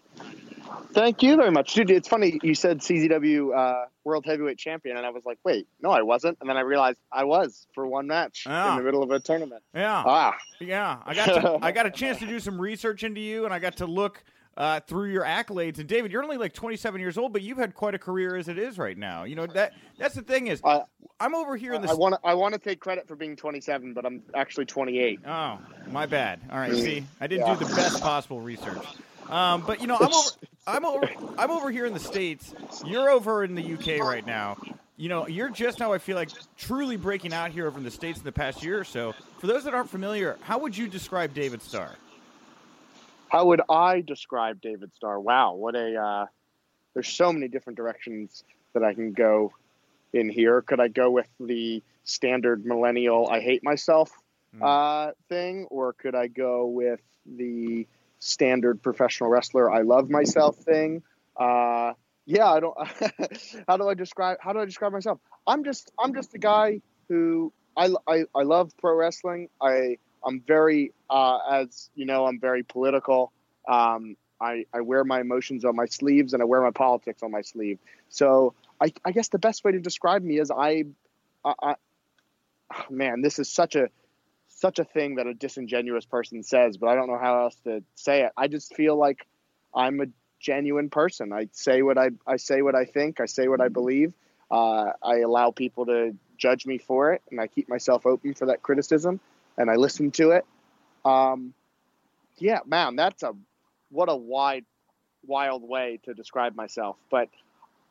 Thank you very much, dude. It's funny you said CZW uh, World Heavyweight Champion, and I was like, wait, no, I wasn't, and then I realized I was for one match yeah. in the middle of a tournament. Yeah, ah, yeah. I got to, *laughs* I got a chance to do some research into you, and I got to look uh, through your accolades. And David, you're only like 27 years old, but you've had quite a career as it is right now. You know that that's the thing is, uh, I'm over here in the. I want to I want to take credit for being 27, but I'm actually 28. Oh, my bad. All right, see, I didn't yeah. do the best possible research. Um, but you know, I'm over, I'm over, I'm over here in the states. You're over in the UK right now. You know, you're just now. I feel like truly breaking out here over in the states in the past year or so. For those that aren't familiar, how would you describe David Starr? How would I describe David Starr? Wow, what a uh, there's so many different directions that I can go in here. Could I go with the standard millennial I hate myself mm. uh, thing, or could I go with the standard professional wrestler I love myself thing? Uh, yeah, I don't. *laughs* how do I describe? How do I describe myself? I'm just I'm just a guy who I, I, I love pro wrestling. I I'm very, uh, as you know, I'm very political. Um, I, I wear my emotions on my sleeves and I wear my politics on my sleeve. So I, I guess the best way to describe me is I, I, I oh man, this is such a such a thing that a disingenuous person says, but I don't know how else to say it. I just feel like I'm a genuine person. I say what I I say what I think. I say what I believe. Uh, I allow people to judge me for it, and I keep myself open for that criticism and I listened to it. Um, yeah, man, that's a what a wide, wild way to describe myself. But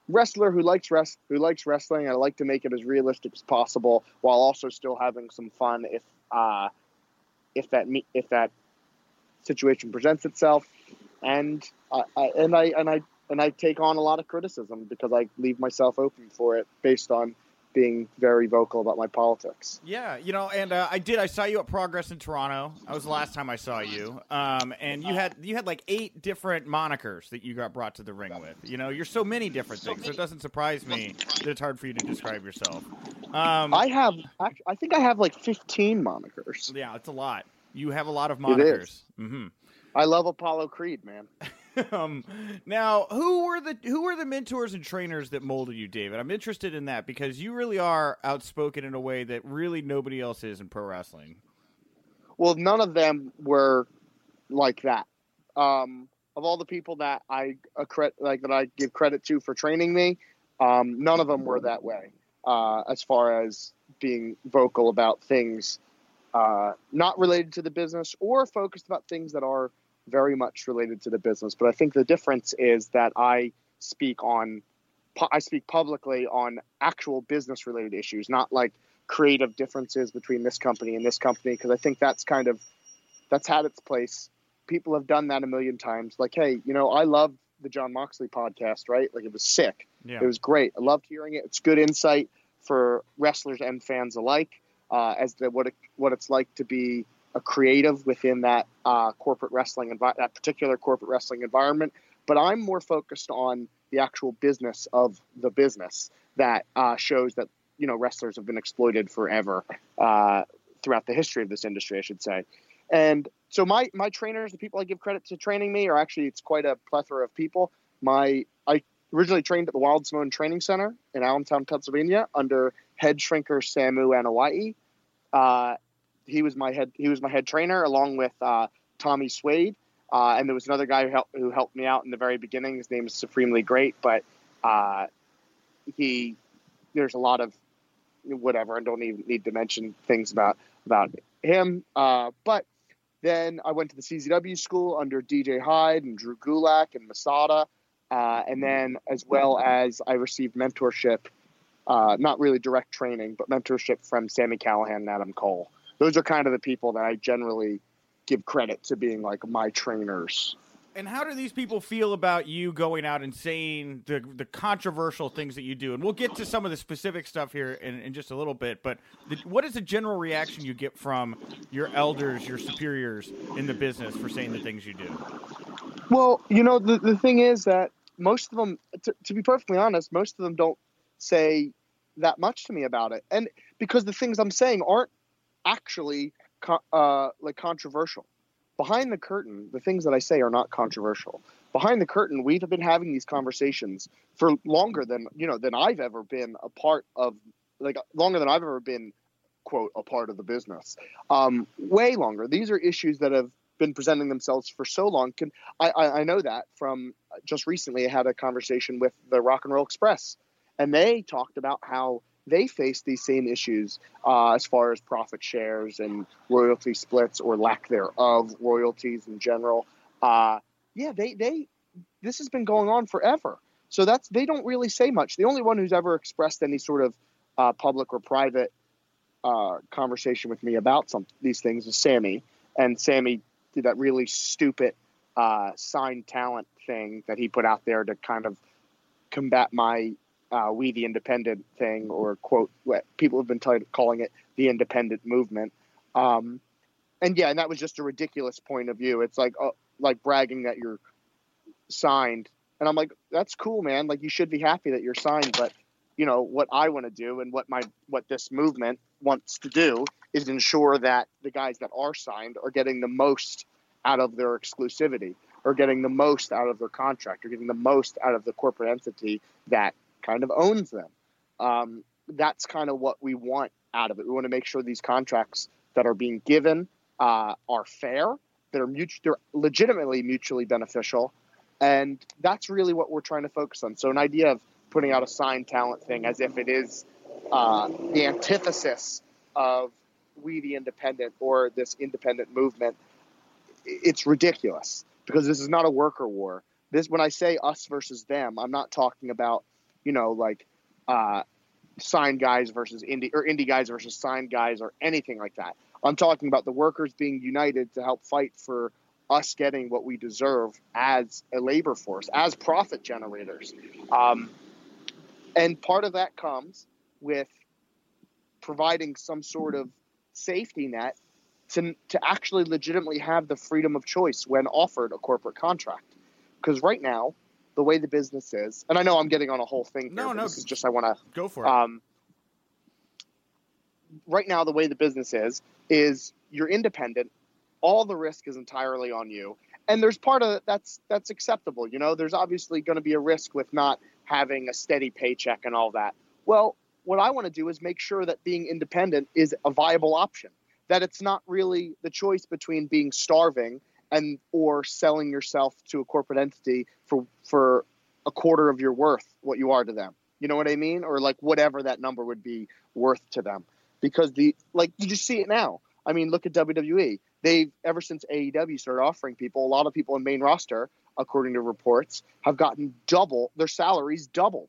wrestler who likes rest who likes wrestling, I like to make it as realistic as possible while also still having some fun if uh, if that if that situation presents itself. And I and I and I and I take on a lot of criticism because I leave myself open for it based on being very vocal about my politics. Yeah, you know, and uh, I did. I saw you at Progress in Toronto. That was the last time I saw you. Um, and you had you had like eight different monikers that you got brought to the ring with. You know, you're so many different things. So it doesn't surprise me that it's hard for you to describe yourself. Um, I have, I think I have like 15 monikers. Yeah, it's a lot. You have a lot of monikers. Mm-hmm. I love Apollo Creed, man. *laughs* *laughs* um, now, who were the who were the mentors and trainers that molded you, David? I'm interested in that because you really are outspoken in a way that really nobody else is in pro wrestling. Well, none of them were like that. Um, of all the people that I like that I give credit to for training me, um, none of them were that way. Uh, as far as being vocal about things uh, not related to the business or focused about things that are very much related to the business. But I think the difference is that I speak on, I speak publicly on actual business related issues, not like creative differences between this company and this company, because I think that's kind of, that's had its place. People have done that a million times. Like, hey, you know, I love the Jon Moxley podcast, right? Like it was sick. Yeah. It was great. I loved hearing it. It's good insight for wrestlers and fans alike uh, as to what it, what it's like to be a creative within that uh, corporate wrestling envi- that particular corporate wrestling environment. But I'm more focused on the actual business of the business that uh, shows that you know wrestlers have been exploited forever uh, throughout the history of this industry, I should say. And so my my trainers, the people I give credit to training me, are actually it's quite a plethora of people. My I originally trained at the Wild Samoan Training Center in Allentown, Pennsylvania, under head shrinker Samu Anoa'i. Uh, he was my head he was my head trainer along with uh, Tommy Suede. Uh, and there was another guy who helped, who helped me out in the very beginning. His name is Supremely Great, but uh, he there's a lot of whatever. I don't even need to mention things about about him. Uh, but then I went to the CZW school under DJ Hyde and Drew Gulak and Masada, uh, and then as well as I received mentorship, uh, not really direct training, but mentorship from Sami Callihan and Adam Cole. Those are kind of the people that I generally give credit to being like my trainers. And how do these people feel about you going out and saying the the controversial things that you do? And we'll get to some of the specific stuff here in, in just a little bit. But the, what is the general reaction you get from your elders, your superiors in the business for saying the things you do? Well, you know, the, the thing is that most of them, to, to be perfectly honest, most of them don't say that much to me about it. And because the things I'm saying aren't actually uh, like controversial. Behind the curtain, the things that I say are not controversial. Behind the curtain, we've been having these conversations for longer than you know than I've ever been a part of, like longer than I've ever been, quote, a part of the business. Um, way longer. These are issues that have been presenting themselves for so long. Can I, I, I know that from just recently I had a conversation with the Rock and Roll Express, and they talked about how they face these same issues uh, as far as profit shares and royalty splits or lack thereof, royalties in general. Uh, yeah, they they this has been going on forever. So that's they don't really say much. The only one who's ever expressed any sort of uh, public or private uh, conversation with me about some these things is Sami, and Sami did that really stupid uh, signed talent thing that he put out there to kind of combat my uh, we the independent thing or quote what people have been t- calling it the independent movement. Um, and yeah and that was just a ridiculous point of view. It's like uh, like bragging that you're signed. And i'm like that's cool man. Like you should be happy that you're signed but you know what i want to do and what my what this movement wants to do is ensure that the guys that are signed are getting the most out of their exclusivity or getting the most out of their contract or getting the most out of the corporate entity that kind of owns them. Um, that's kind of what we want out of it. We want to make sure these contracts that are being given uh, are fair, that are mutual, they're legitimately mutually beneficial, and that's really what we're trying to focus on. So, an idea of putting out a signed talent thing as if it is uh, the antithesis of we the independent or this independent movement, it's ridiculous because this is not a worker war. This when I say us versus them, I'm not talking about you know, like uh, signed guys versus indie or indie guys versus signed guys or anything like that. I'm talking about the workers being united to help fight for us getting what we deserve as a labor force, as profit generators. Um, and part of that comes with providing some sort of safety net to, to actually legitimately have the freedom of choice when offered a corporate contract. Because right now, the way the business is, and I know I'm getting on a whole thing. Here, no, no, this is just I want to go for it. Um, right now, the way the business is is you're independent. All the risk is entirely on you, and there's part of that's that's acceptable. You know, there's obviously going to be a risk with not having a steady paycheck and all that. Well, what I want to do is make sure that being independent is a viable option. That it's not really the choice between being starving and or selling yourself to a corporate entity for for a quarter of your worth what you are to them. You know what i mean? Or like whatever that number would be worth to them. Because the like you just see it now. I mean look at wwe they've ever since aew started offering people a lot of people in main roster according to reports have gotten double their salaries doubled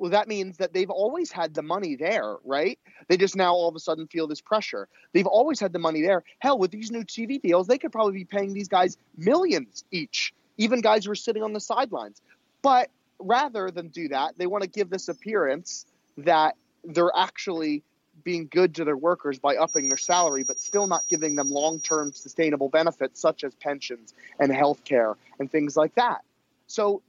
well, that means that they've always had the money there, right? They just now all of a sudden feel this pressure. They've always had the money there. Hell, with these new TV deals, they could probably be paying these guys millions each, even guys who are sitting on the sidelines. But rather than do that, they want to give this appearance that they're actually being good to their workers by upping their salary, but still not giving them long term sustainable benefits such as pensions and health care and things like that. So,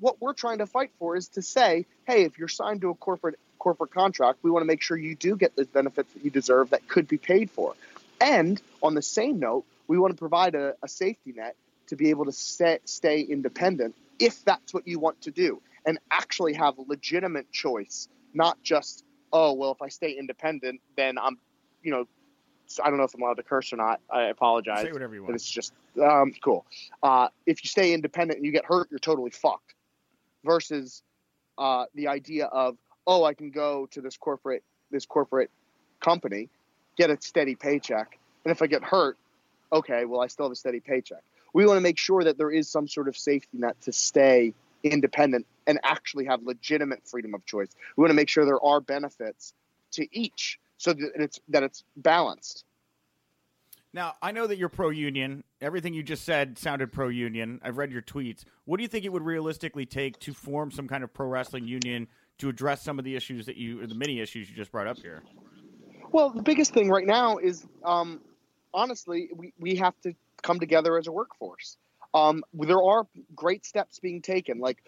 what we're trying to fight for is to say, hey, if you're signed to a corporate corporate contract, we want to make sure you do get the benefits that you deserve that could be paid for. And on the same note, we want to provide a, a safety net to be able to stay, stay independent if that's what you want to do and actually have legitimate choice, not just, oh, well, if I stay independent, then I'm, you know, I don't know if I'm allowed to curse or not. I apologize. Say whatever you But want. it's just um, cool. Uh, if you stay independent and you get hurt, you're totally fucked. Versus uh, the idea of, oh, I can go to this corporate this corporate company, get a steady paycheck, and if I get hurt, okay, well, I still have a steady paycheck. We want to make sure that there is some sort of safety net to stay independent and actually have legitimate freedom of choice. We want to make sure there are benefits to each, so that it's that it's balanced. Now, I know that you're pro union. Everything you just said sounded pro union. I've read your tweets. What do you think it would realistically take to form some kind of pro wrestling union to address some of the issues that you, or the many issues you just brought up here? Well, the biggest thing right now is, um, honestly, we, we have to come together as a workforce. Um, there are great steps being taken. Like,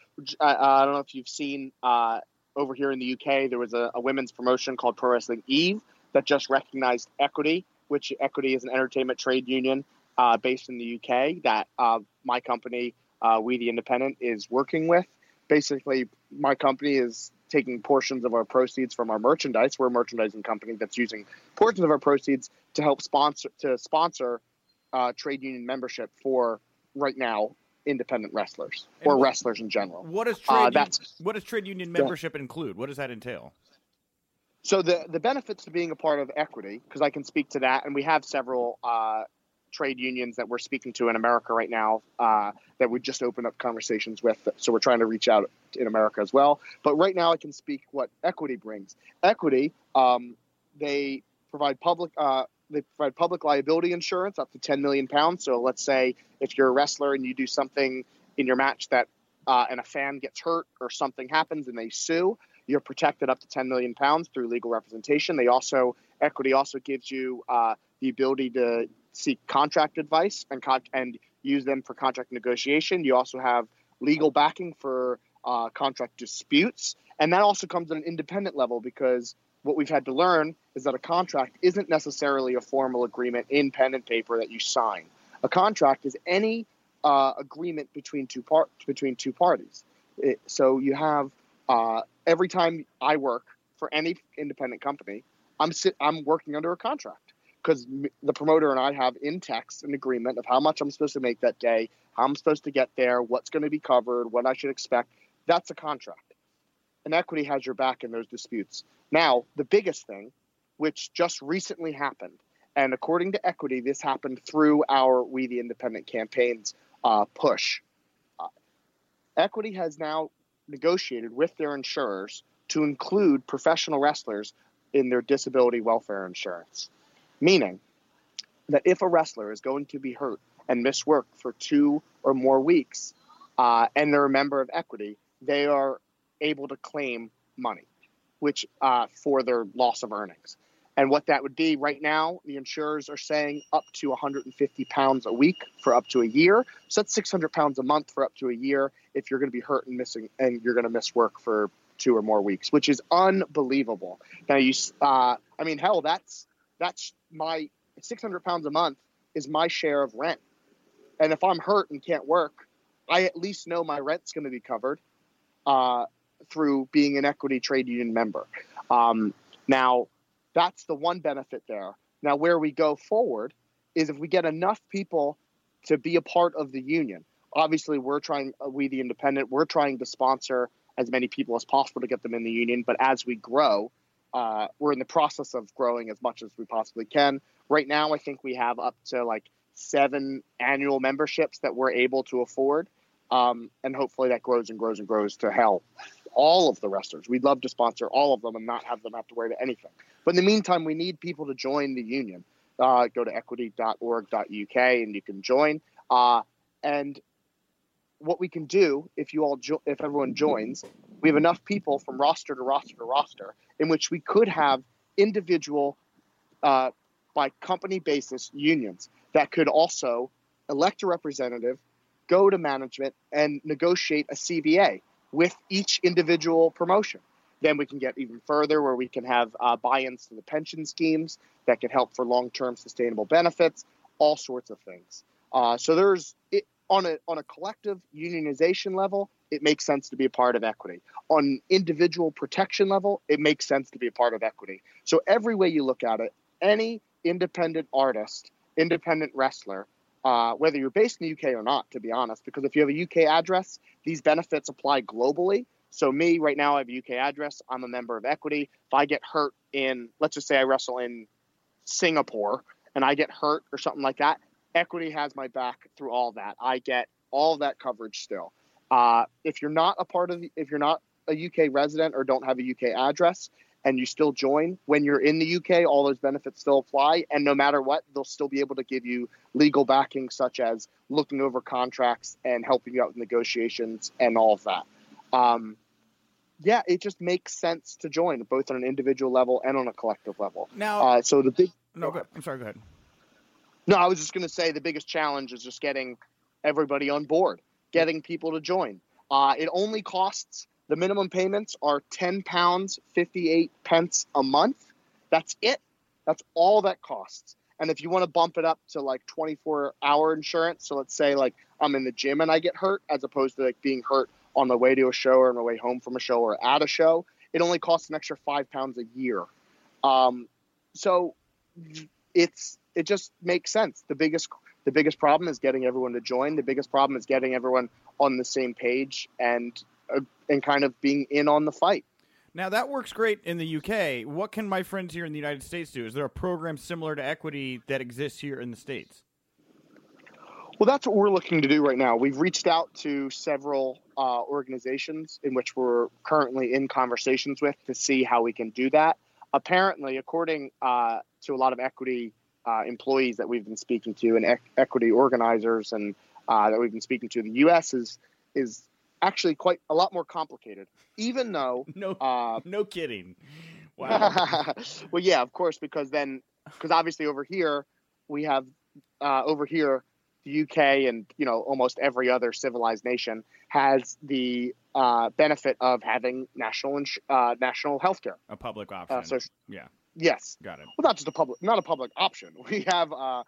I, I don't know if you've seen uh, over here in the UK, there was a, a women's promotion called Pro Wrestling Eve that just recognized Equity, which Equity is an entertainment trade union uh, based in the UK that uh, my company, uh, We the Independent, is working with. Basically, my company is taking portions of our proceeds from our merchandise. We're a merchandising company that's using portions of our proceeds to help sponsor to sponsor uh, trade union membership for right now independent wrestlers And or what- wrestlers in general. What does Uh, trade, un- what does trade union membership include? What does that entail? So the the benefits to being a part of equity, because I can speak to that, and we have several uh, trade unions that we're speaking to in America right now uh, that we just opened up conversations with. So we're trying to reach out in America as well. But right now, I can speak what equity brings. Equity, um, they provide public. Uh, they provide public liability insurance up to 10 million pounds. So let's say if you're a wrestler and you do something in your match that uh, and a fan gets hurt or something happens and they sue, you're protected up to 10 million pounds through legal representation. They also equity also gives you uh, the ability to seek contract advice and con- and use them for contract negotiation. You also have legal backing for uh, contract disputes, and that also comes at an independent level because what we've had to learn is that a contract isn't necessarily a formal agreement in pen and paper that you sign. A contract is any uh, agreement between two part between two parties. It, so you have uh, every time I work for any independent company, I'm sit, I'm working under a contract because the promoter and I have in text an agreement of how much I'm supposed to make that day, how I'm supposed to get there, what's going to be covered, what I should expect. That's a contract. And equity has your back in those disputes. Now, the biggest thing, which just recently happened, and according to equity, this happened through our We the Independent campaigns uh, push. Uh, equity has now negotiated with their insurers to include professional wrestlers in their disability welfare insurance, meaning that if a wrestler is going to be hurt and miss work for two or more weeks, uh, and they're a member of equity, they are able to claim money, which uh, for their loss of earnings. And what that would be right now, the insurers are saying up to 150 pounds a week for up to a year. So that's 600 pounds a month for up to a year if you're going to be hurt and missing, and you're going to miss work for two or more weeks, which is unbelievable. Now you, uh, I mean, hell, that's that's my 600 pounds a month is my share of rent. And if I'm hurt and can't work, I at least know my rent's going to be covered uh, through being an equity trade union member. Um, now, that's the one benefit there. Now, where we go forward is if we get enough people to be a part of the union. Obviously, we're trying, uh, we the independent, we're trying to sponsor as many people as possible to get them in the union. But as we grow, uh, we're in the process of growing as much as we possibly can. Right now, I think we have up to like seven annual memberships that we're able to afford. Um, and hopefully that grows and grows and grows to hell. All of the wrestlers. We'd love to sponsor all of them and not have them have to worry about anything. But in the meantime, we need people to join the union. Uh, go to equity.org.uk and you can join. Uh, and what we can do if you all jo- if everyone joins, we have enough people from roster to roster to roster in which we could have individual, uh, by company basis unions that could also elect a representative, go to management, and negotiate a CBA with each individual promotion. Then we can get even further where we can have uh, buy ins to the pension schemes that can help for long term sustainable benefits, all sorts of things. Uh, so there's it, on a on a collective unionization level, it makes sense to be a part of equity. On individual protection level, it makes sense to be a part of equity. So every way you look at it, any independent artist, independent wrestler, uh, whether you're based in the UK or not, to be honest, because if you have a UK address, these benefits apply globally. So me right now, I have a UK address. I'm a member of Equity. If I get hurt in, let's just say I wrestle in Singapore and I get hurt or something like that, Equity has my back through all that. I get all that coverage still. Uh, if you're not a part of, the, if you're not a UK resident or don't have a UK address, and you still join when you're in the UK, all those benefits still apply. And no matter what, they'll still be able to give you legal backing, such as looking over contracts and helping you out with negotiations and all of that. Um, yeah, it just makes sense to join both on an individual level and on a collective level. Now, uh, so the big no, go, I'm sorry. Go ahead. No, I was just going to say the biggest challenge is just getting everybody on board, getting people to join. Uh, it only costs the minimum payments are ten pounds fifty eight pence a month. That's it. That's all that costs. And if you want to bump it up to like 24 hour insurance, so let's say like I'm in the gym and I get hurt, as opposed to like being hurt on the way to a show or on the way home from a show or at a show, it only costs an extra five pounds a year. Um, so it's it just makes sense. The biggest the biggest problem is getting everyone to join. The biggest problem is getting everyone on the same page and uh, and kind of being in on the fight. Now that works great in the UK. What can my friends here in the United States do? Is there a program similar to Equity that exists here in the states? Well, that's what we're looking to do right now. We've reached out to several uh, organizations in which we're currently in conversations with to see how we can do that. Apparently, according uh, to a lot of equity uh, employees that we've been speaking to and e- equity organizers and uh, that we've been speaking to, the U.S. is is actually quite a lot more complicated. Even though *laughs* no, uh, no kidding. *laughs* Wow. well, yeah, of course, because then because obviously over here we have uh, over here the UK and you know almost every other civilized nation has the uh, benefit of having national ins- uh, national health care. A public option. Uh, so yeah. Yes. Got it. Well, not just a public, not a public option. *laughs* We have uh,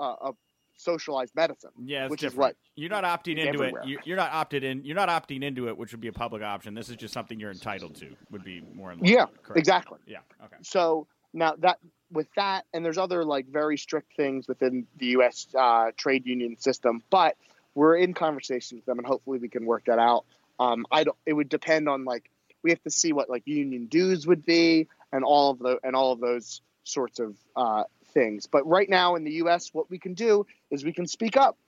a socialized medicine. Yeah, which different. is what you're not opting into everywhere. it. You're not opted in. You're not opting into it, which would be a public option. This is just something you're entitled to. Would be more in line. Yeah, Correct. exactly. Yeah. Okay. So now that with that, and there's other like very strict things within the U.S. Uh, trade union system, but we're in conversation with them, and hopefully we can work that out. Um, I don't. It would depend on like we have to see what like union dues would be, and all of the and all of those sorts of uh, things. But right now in the U.S., what we can do is we can speak up.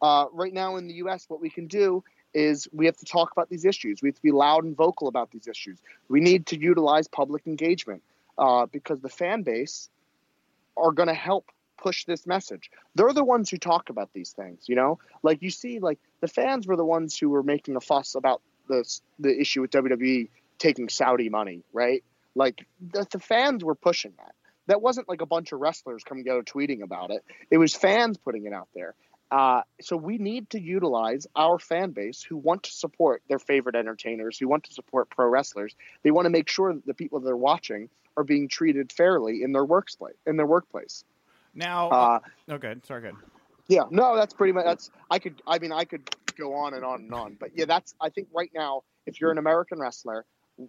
Uh, right now in the U.S., what we can do is we have to talk about these issues. We have to be loud and vocal about these issues. We need to utilize public engagement uh, because the fan base are going to help push this message. They're the ones who talk about these things, you know? Like you see like the fans were the ones who were making a fuss about the the issue with WWE taking Saudi money, right? Like the, the fans were pushing that. That wasn't like a bunch of wrestlers coming out tweeting about it. It was fans putting it out there. Uh, so we need to utilize our fan base who want to support their favorite entertainers, who want to support pro wrestlers. They want to make sure that the people they're watching are being treated fairly in their workplace. In their workplace. Now, Uh, okay, sorry, good. yeah, no, that's pretty much. That's I could. I mean, I could go on and on and on. But yeah, that's. I think right now, if you're an American wrestler,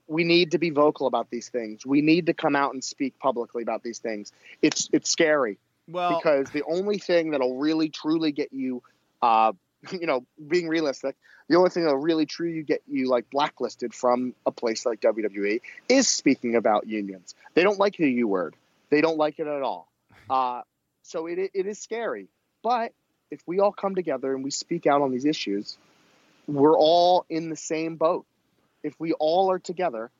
we need to be vocal about these things. We need to come out and speak publicly about these things. It's it's scary Well, because the only thing that'll really truly get you, uh, *laughs* you know, being realistic, the only thing that'll really truly get you like blacklisted from a place like WWE is speaking about unions. They don't like the U word. They don't like it at all. *laughs* Uh, so it it is scary. But if we all come together and we speak out on these issues, we're all in the same boat. If we all are together,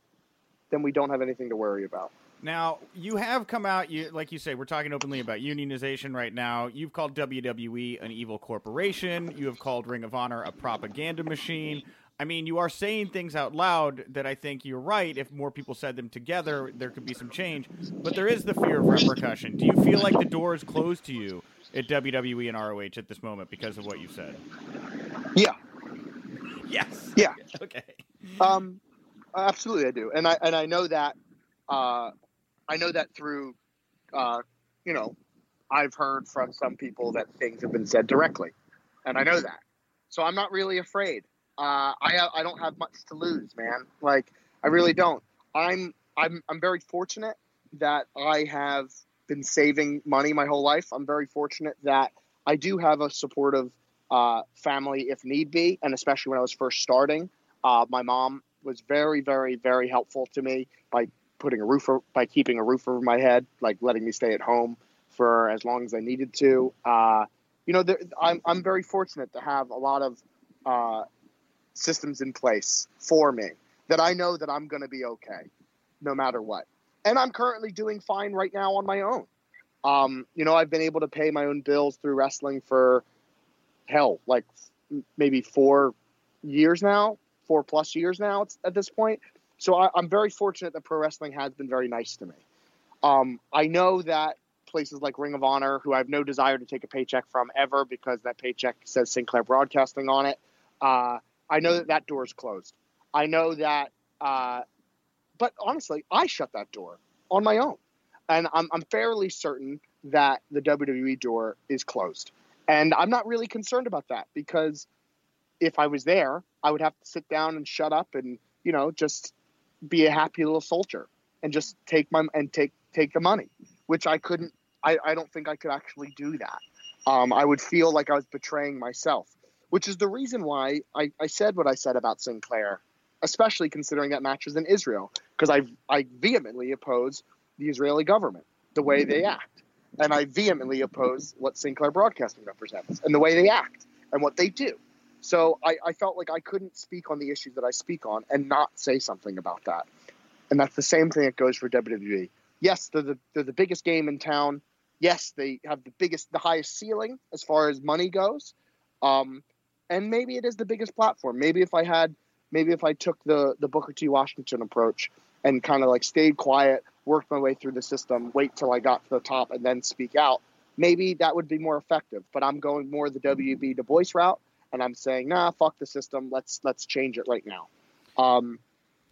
then we don't have anything to worry about. Now you have come out. You like you say, we're talking openly about unionization right now. You've called WWE an evil corporation. You have called Ring of Honor a propaganda machine. I mean, you are saying things out loud that I think you're right. If more people said them together, there could be some change. But there is the fear of repercussion. Do you feel like the door is closed to you at WWE and ROH at this moment because of what you said? Yeah. Yes. Yeah. *laughs* Okay. Um, Absolutely, I do, and I and I know that. Uh, I know that through, uh, you know, I've heard from some people that things have been said directly, and I know that. So I'm not really afraid. Uh, I I don't have much to lose, man. Like I really don't. I'm I'm I'm very fortunate that I have been saving money my whole life. I'm very fortunate that I do have a supportive uh, family if need be, and especially when I was first starting. Uh, my mom was very, very, very helpful to me by putting a roof by keeping a roof over my head, like letting me stay at home for as long as I needed to. Uh, you know, there, I'm I'm very fortunate to have a lot of uh, systems in place for me that I know that I'm going to be okay, no matter what. And I'm currently doing fine right now on my own. Um, you know, I've been able to pay my own bills through wrestling for hell, like maybe four years now, four plus years now at this point. So I, am very fortunate that pro wrestling has been very nice to me. Um, I know that places like Ring of Honor, who I have no desire to take a paycheck from ever because that paycheck says Sinclair Broadcasting on it, uh, I know that that door is closed. I know that, uh, but honestly, I shut that door on my own. And I'm, I'm fairly certain that the WWE door is closed. And I'm not really concerned about that because if I was there, I would have to sit down and shut up and, you know, just be a happy little soldier and just take my and take take the money, which I couldn't I, I don't think I could actually do that. Um, I would feel like I was betraying myself, which is the reason why I, I said what I said about Sinclair, especially considering that match was in Israel, because I I vehemently oppose the Israeli government, the way they act and I vehemently oppose what Sinclair Broadcasting represents and the way they act and what they do. So I, I, felt like I couldn't speak on the issues that I speak on and not say something about that. And that's the same thing that goes for WWE. Yes, they're the, they're the biggest game in town. Yes, they have the biggest, the highest ceiling as far as money goes. Um, and maybe it is the biggest platform. Maybe if I had, maybe if I took the the Booker T. Washington approach and kind of like stayed quiet, worked my way through the system, wait till I got to the top, and then speak out. Maybe that would be more effective. But I'm going more the WB Du Bois route, and I'm saying, nah, fuck the system. Let's let's change it right now. Um,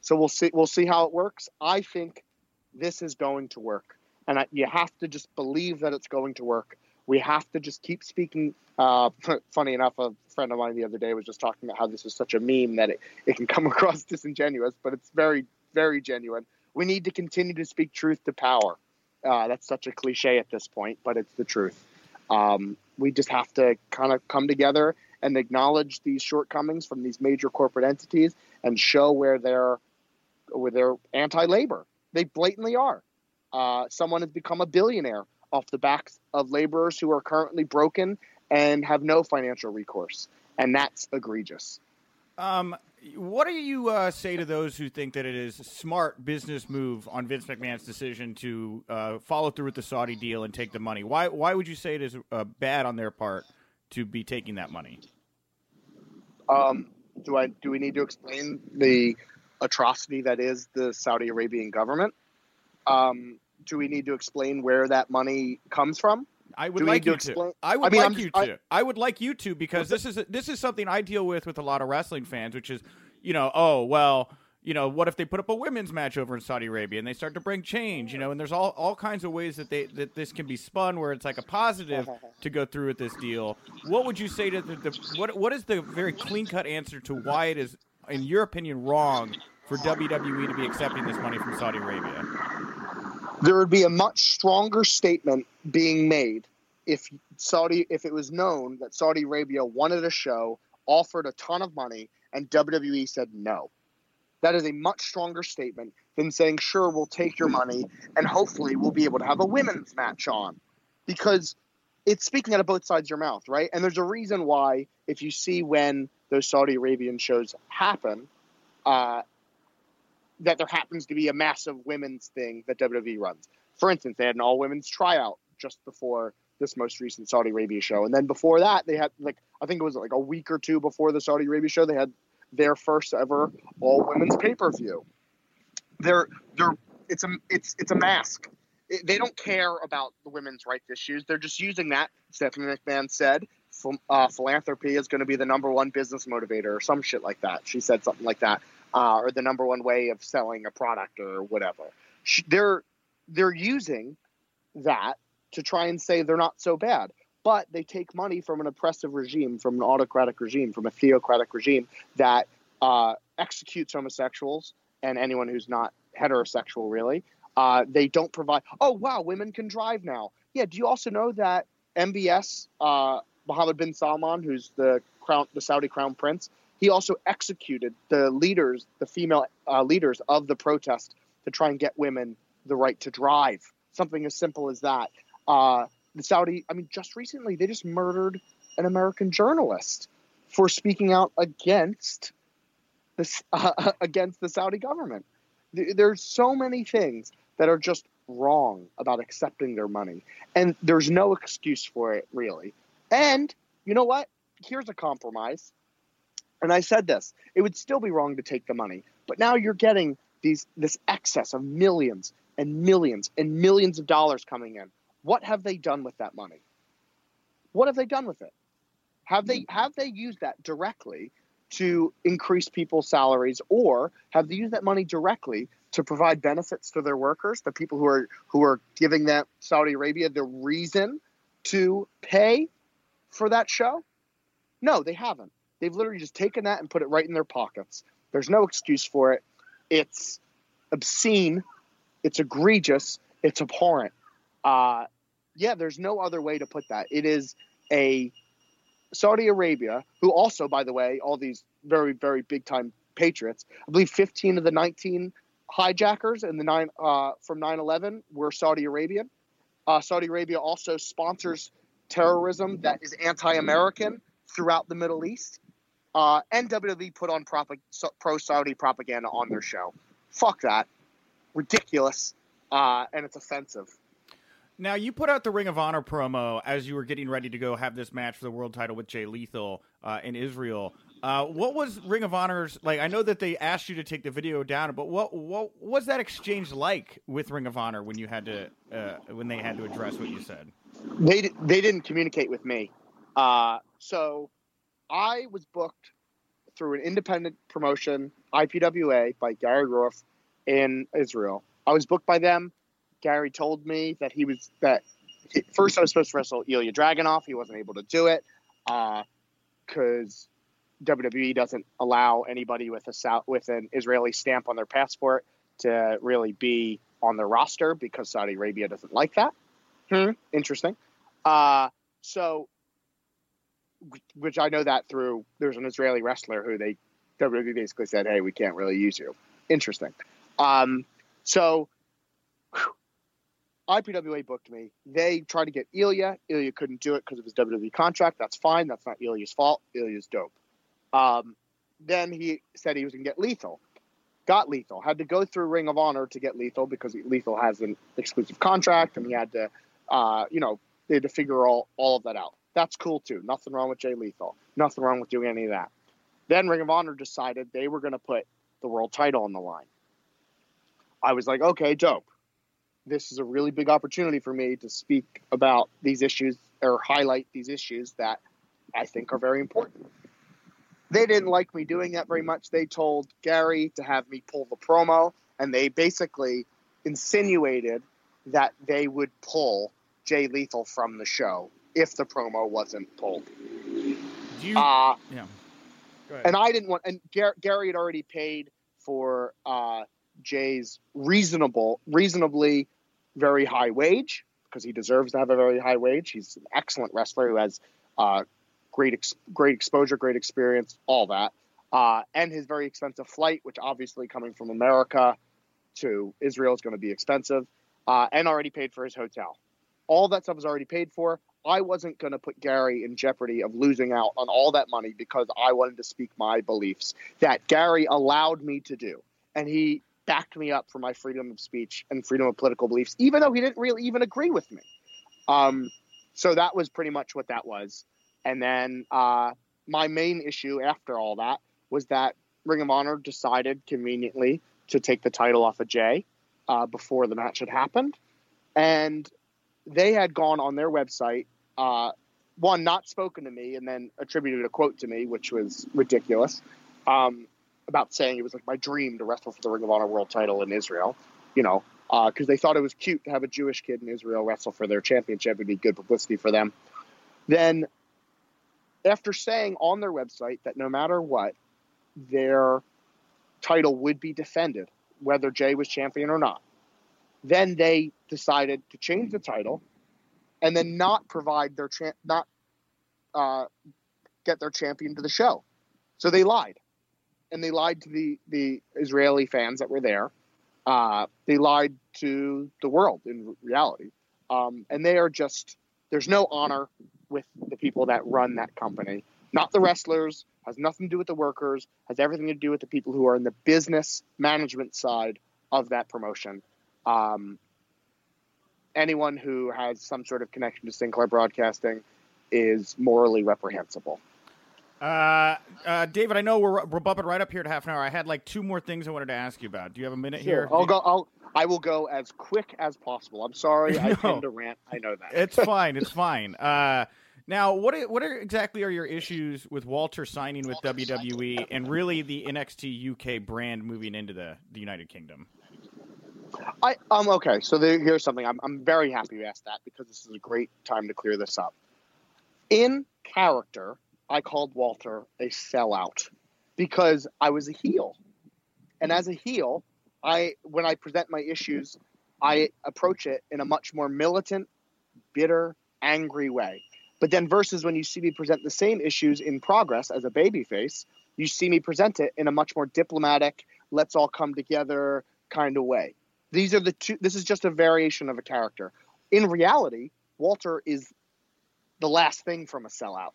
so we'll see we'll see how it works. I think this is going to work, and I, you have to just believe that it's going to work. We have to just keep speaking. Uh, *laughs* funny enough, a friend of mine the other day was just talking about how this is such a meme that it, it can *laughs* come across disingenuous, but it's very very genuine. We need to continue to speak truth to power. Uh, that's such a cliche at this point, but it's the truth. Um, we just have to kind of come together and acknowledge these shortcomings from these major corporate entities and show where they're where they're anti-labor. They blatantly are. Uh, someone has become a billionaire off the backs of laborers who are currently broken and have no financial recourse, and that's egregious. Um, what do you uh, say to those who think that it is a smart business move on Vince McMahon's decision to uh, follow through with the Saudi deal and take the money? Why why would you say it is uh, bad on their part to be taking that money? Um, do I do we need to explain the atrocity that is the Saudi Arabian government? Um, do we need to explain where that money comes from? I would like you to. to. I would I mean, like I'm, you to. I, I, would like you to because this is this is something I deal with with a lot of wrestling fans, which is, you know, oh well, you know, what if they put up a women's match over in Saudi Arabia and they start to bring change, you know, and there's all, all kinds of ways that they that this can be spun where it's like a positive to go through with this deal. What would you say to the, the what what is the very clean cut answer to why it is, in your opinion, wrong for WWE to be accepting this money from Saudi Arabia? there would be a much stronger statement being made if Saudi if it was known that Saudi Arabia wanted a show, offered a ton of money, and WWE said no. That is a much stronger statement than saying, sure, we'll take your money and hopefully we'll be able to have a women's match on. Because it's speaking out of both sides of your mouth, right? And there's a reason why, if you see when those Saudi Arabian shows happen, uh, that there happens to be a massive women's thing that WWE runs. For instance, they had an all women's tryout just before this most recent Saudi Arabia show, and then before that, they had like I think it was like a week or two before the Saudi Arabia show, they had their first ever all women's pay per view. They're they're it's a it's it's a mask. It, they don't care about the women's rights issues. They're just using that. Stephanie McMahon said uh, philanthropy is going to be the number one business motivator or some shit like that. She said something like that uh, or the number one way of selling a product or whatever. They're they're using that to try and say they're not so bad. But they take money from an oppressive regime, from an autocratic regime, from a theocratic regime that uh, executes homosexuals and anyone who's not heterosexual, really. Uh, they don't provide. Oh wow, women can drive now. Yeah. Do you also know that MBS uh, Mohammed bin Salman, who's the crown, the Saudi crown prince, he also executed the leaders, the female uh, leaders of the protest to try and get women the right to drive. Something as simple as that. The Saudi, I mean, just recently they just murdered an American journalist for speaking out against this *laughs* uh, against the Saudi government. There's so many things that are just wrong about accepting their money, and there's no excuse for it really. And you know what? Here's a compromise. And I said this: it would still be wrong to take the money, but now you're getting these this excess of millions and millions and millions of dollars coming in. What have they done with that money? What have they done with it? Have they have they used that directly to increase people's salaries or have they used that money directly to provide benefits to their workers, the people who are who are giving that Saudi Arabia the reason to pay for that show? No, they haven't. They've literally just taken that and put it right in their pockets. There's no excuse for it. It's obscene. It's egregious. It's abhorrent. Uh, yeah, there's no other way to put that. It is a Saudi Arabia, who also, by the way, all these very, very big time patriots. I believe 15 of the 19 hijackers in the nine uh, from 9/11 were Saudi Arabian. Uh, Saudi Arabia also sponsors terrorism that is anti-American throughout the Middle East. Uh, and WWE put on pro Saudi propaganda on their show. Fuck that. Ridiculous. Uh, and it's offensive. Now, you put out the Ring of Honor promo as you were getting ready to go have this match for the world title with Jay Lethal uh, in Israel. Uh, what was Ring of Honor's like? I know that they asked you to take the video down, but what what was that exchange like with Ring of Honor when you had to uh, when they had to address what you said? They they didn't communicate with me, uh, so I was booked through an independent promotion, IPWA, by Gary Roof in Israel. I was booked by them. Gary told me that he was that first I was supposed to wrestle Ilja Dragunov. He wasn't able to do it because uh, WWE doesn't allow anybody with a South, with an Israeli stamp on their passport to really be on their roster because Saudi Arabia doesn't like that. Hmm, interesting. Uh, so, which I know that through there's an Israeli wrestler who they WWE basically said, "Hey, we can't really use you." Interesting. Um, so whew, IPWA booked me. They tried to get Ilja. Ilja couldn't do it because of his WWE contract. That's fine. That's not Ilja's fault. Ilja's dope. Um, then he said he was going to get Lethal. Got Lethal. Had to go through Ring of Honor to get Lethal because Lethal has an exclusive contract, and he had to, uh, you know, they had to figure all all of that out. That's cool too. Nothing wrong with Jay Lethal. Nothing wrong with doing any of that. Then Ring of Honor decided they were going to put the world title on the line. I was like, okay, dope this is a really big opportunity for me to speak about these issues or highlight these issues that I think are very important. They didn't like me doing that very much. They told Gary to have me pull the promo, and they basically insinuated that they would pull Jay Lethal from the show if the promo wasn't pulled. You, uh, yeah. And I didn't want, and Gary had already paid for uh, Jay's reasonable, reasonably very high wage because he deserves to have a very high wage. He's an excellent wrestler who has uh, great, ex- great exposure, great experience, all that, uh, and his very expensive flight, which obviously coming from America to Israel is going to be expensive, uh, and already paid for his hotel. All that stuff is already paid for. I wasn't going to put Gary in jeopardy of losing out on all that money because I wanted to speak my beliefs that Gary allowed me to do. And he backed me up for my freedom of speech and freedom of political beliefs, even though he didn't really even agree with me. Um, so that was pretty much what that was. And then uh, my main issue after all that was that Ring of Honor decided conveniently to take the title off of Jay uh, before the match had happened. And they had gone on their website, uh, one, not spoken to me, and then attributed a quote to me, which was ridiculous. Um, about saying it was like my dream to wrestle for the Ring of Honor World Title in Israel. You know, because uh, they thought it was cute to have a Jewish kid in Israel wrestle for their championship. It'd be good publicity for them. Then, after saying on their website that no matter what, their title would be defended, whether Jay was champion or not, then they decided to change the title and then not provide their champ, not uh, get their champion to the show. So they lied, and they lied to the the Israeli fans that were there. Uh, they lied to the world in reality, um, and they are just there's no honor with the people that run that company. Not the wrestlers, has nothing to do with the workers, has everything to do with the people who are in the business management side of that promotion. Um, anyone who has some sort of connection to Sinclair Broadcasting is morally reprehensible. Uh, uh, David, I know we're we're bumping right up here to half an hour. I had like two more things I wanted to ask you about. Do you have a minute sure. here? I'll go. I'll. I will go as quick as possible. I'm sorry, *laughs* no. I tend to rant. I know that. it's *laughs* fine. It's fine. Uh, now, what are, what are exactly are your issues with Walter signing with WWE and really the NXT UK brand moving into the, the United Kingdom? I um okay. So there, here's something. I'm I'm very happy you asked that because this is a great time to clear this up. In character, I called Walter a sellout because I was a heel, and as a heel, I when I present my issues, I approach it in a much more militant, bitter, angry way. But then versus when you see me present the same issues in progress as a babyface, you see me present it in a much more diplomatic, let's all come together kind of way. These are the two this is just a variation of a character. In reality, Walter is the last thing from a sellout.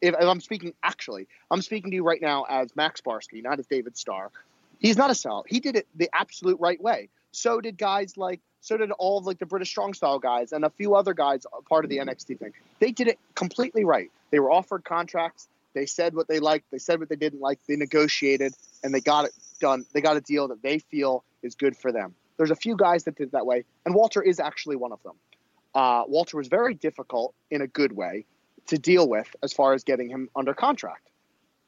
If, if I'm speaking actually, I'm speaking to you right now as Max Barsky, not as David Starr. He's not a sellout. He did it the absolute right way. So did guys like so did all of like the British strong style guys and a few other guys part of the NXT thing. They did it completely right. They were offered contracts. They said what they liked. They said what they didn't like. They negotiated and they got it done. They got a deal that they feel is good for them. There's a few guys that did that way, and Walter is actually one of them. Uh, Walter was very difficult in a good way to deal with as far as getting him under contract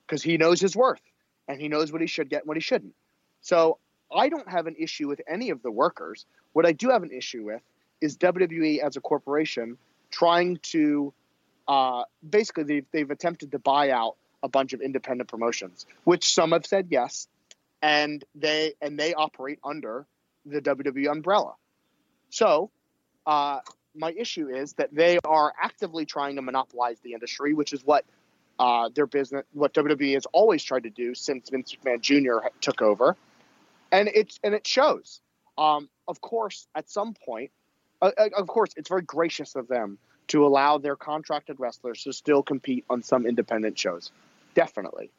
because he knows his worth and he knows what he should get and what he shouldn't. So I don't have an issue with any of the workers. What I do have an issue with is WWE as a corporation trying to uh, basically they've, they've attempted to buy out a bunch of independent promotions, which some have said yes, and they and they operate under the WWE umbrella. So, uh, my issue is that they are actively trying to monopolize the industry, which is what uh, their business, what WWE has always tried to do since Vince McMahon Jr. took over, and it's and it shows. Um, of course, at some point, uh, uh, of course, it's very gracious of them to allow their contracted wrestlers to still compete on some independent shows, definitely.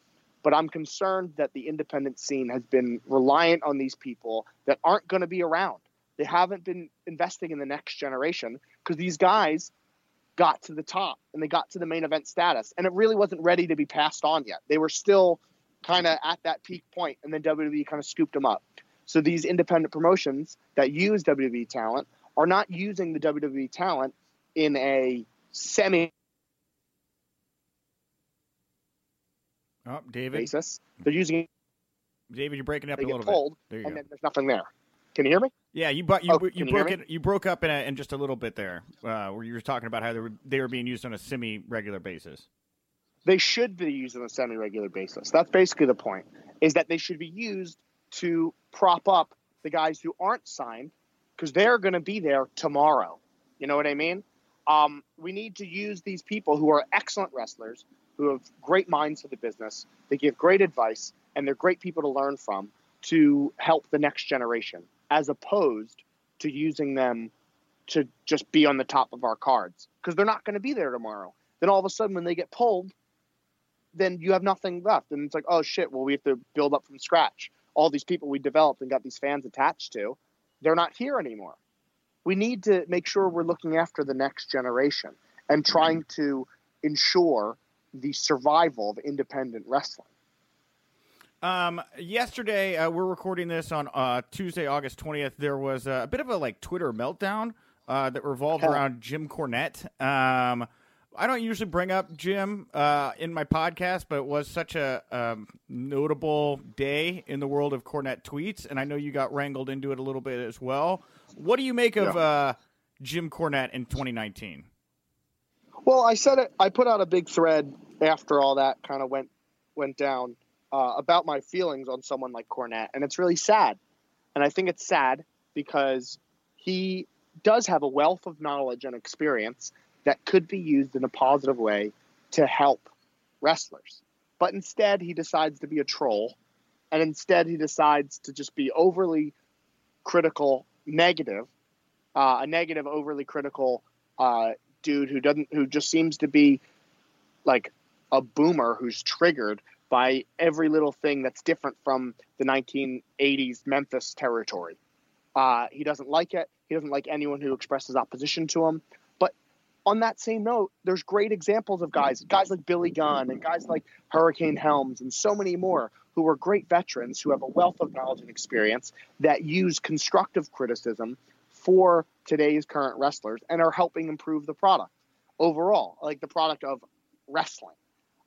But I'm concerned that the independent scene has been reliant on these people that aren't going to be around. They haven't been investing in the next generation because these guys got to the top and they got to the main event status, and it really wasn't ready to be passed on yet. They were still kind of at that peak point, and then WWE kind of scooped them up. So these independent promotions that use WWE talent are not using the WWE talent in a semi Oh, David. basis. They're using David, you're breaking up they a get little pulled, bit. There you and go. then there's nothing there. Can you hear me? Yeah, you but you Oh, you you broke it. You broke up in, a, in just a little bit there, uh, where you were talking about how they were they were being used on a semi regular basis. They should be used on a semi-regular basis. That's basically the point. Is that they should be used to prop up the guys who aren't signed because they're going to be there tomorrow. You know what I mean? Um, we need to use these people who are excellent wrestlers, who have great minds for the business. They give great advice, and they're great people to learn from to help the next generation, as opposed to using them to just be on the top of our cards because they're not going to be there tomorrow. Then all of a sudden, when they get pulled, then you have nothing left, and it's like, oh shit, well we have to build up from scratch. All these people we developed and got these fans attached to, they're not here anymore. We need to make sure we're looking after the next generation and trying to ensure the survival of independent wrestling. Um, yesterday, uh, we're recording this on uh, Tuesday, August twentieth. There was a bit of a like Twitter meltdown uh, that revolved Huh. around Jim Cornette. Um, I don't usually bring up Jim uh, in my podcast, but it was such a um, notable day in the world of Cornette tweets, and I know you got wrangled into it a little bit as well. What do you make of Yeah. uh, Jim Cornette in 2019? Well, I said it. I put out a big thread after all that kind of went went down uh, about my feelings on someone like Cornette, and it's really sad. And I think it's sad because he does have a wealth of knowledge and experience that could be used in a positive way to help wrestlers. But instead, he decides to be a troll, and instead, he decides to just be overly critical, negative, uh, a negative, overly critical uh, dude who doesn't, who just seems to be like a boomer who's triggered by every little thing that's different from the 1980s Memphis territory. Uh, he doesn't like it. He doesn't like anyone who expresses opposition to him. But on that same note, there's great examples of guys, guys like Billy Gunn and guys like Hurricane Helms and so many more who are great veterans who have a wealth of knowledge and experience that use constructive criticism for today's current wrestlers and are helping improve the product overall, like the product of wrestling.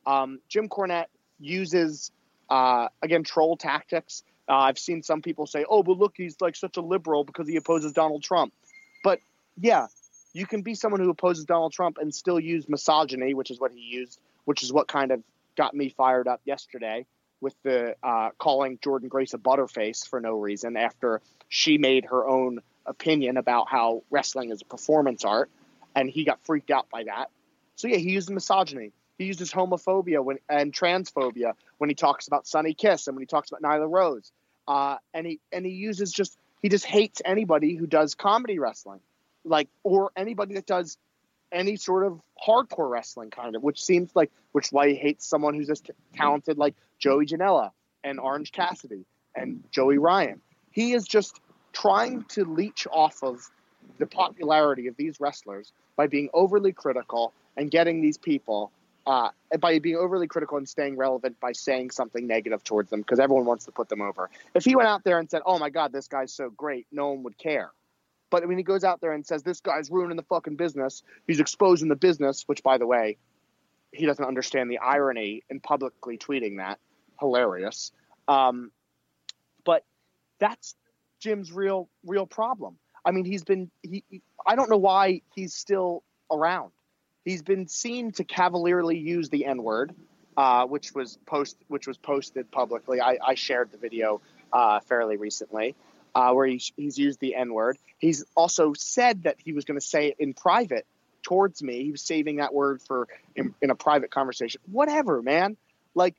Um, Jim Cornette uses, uh, again, troll tactics. Uh, I've seen some people say, oh, but look, he's like such a liberal because he opposes Donald Trump. But yeah, you can be someone who opposes Donald Trump and still use misogyny, which is what he used, which is what kind of got me fired up yesterday with the uh, calling Jordynne Grace a butterface for no reason after she made her own opinion about how wrestling is a performance art, and he got freaked out by that. So yeah, he used misogyny. He uses homophobia when, and transphobia when he talks about Sonny Kiss and when he talks about Nyla Rose. Uh, and he and he uses just he just hates anybody who does comedy wrestling, like or anybody that does any sort of hardcore wrestling kind of, which seems like which why he hates someone who's as t- talented like Joey Janela and Orange Cassidy and Joey Ryan. He is just trying to leech off of the popularity of these wrestlers by being overly critical and getting these people uh, by being overly critical and staying relevant by saying something negative towards them because everyone wants to put them over. If he went out there and said, "Oh my God, this guy's so great," no one would care. But when he goes out there and says, "This guy's ruining the fucking business," he's exposing the business. Which, by the way, he doesn't understand the irony in publicly tweeting that. Hilarious. Um, but that's Jim's real real problem. I mean, he's been he. I don't know why he's still around. He's been seen to cavalierly use the N word, uh, which was post which was posted publicly. I, I shared the video uh, fairly recently, uh, where he's, he's used the N word. He's also said that he was going to say it in private towards me. He was saving that word for in, in a private conversation. Whatever, man. Like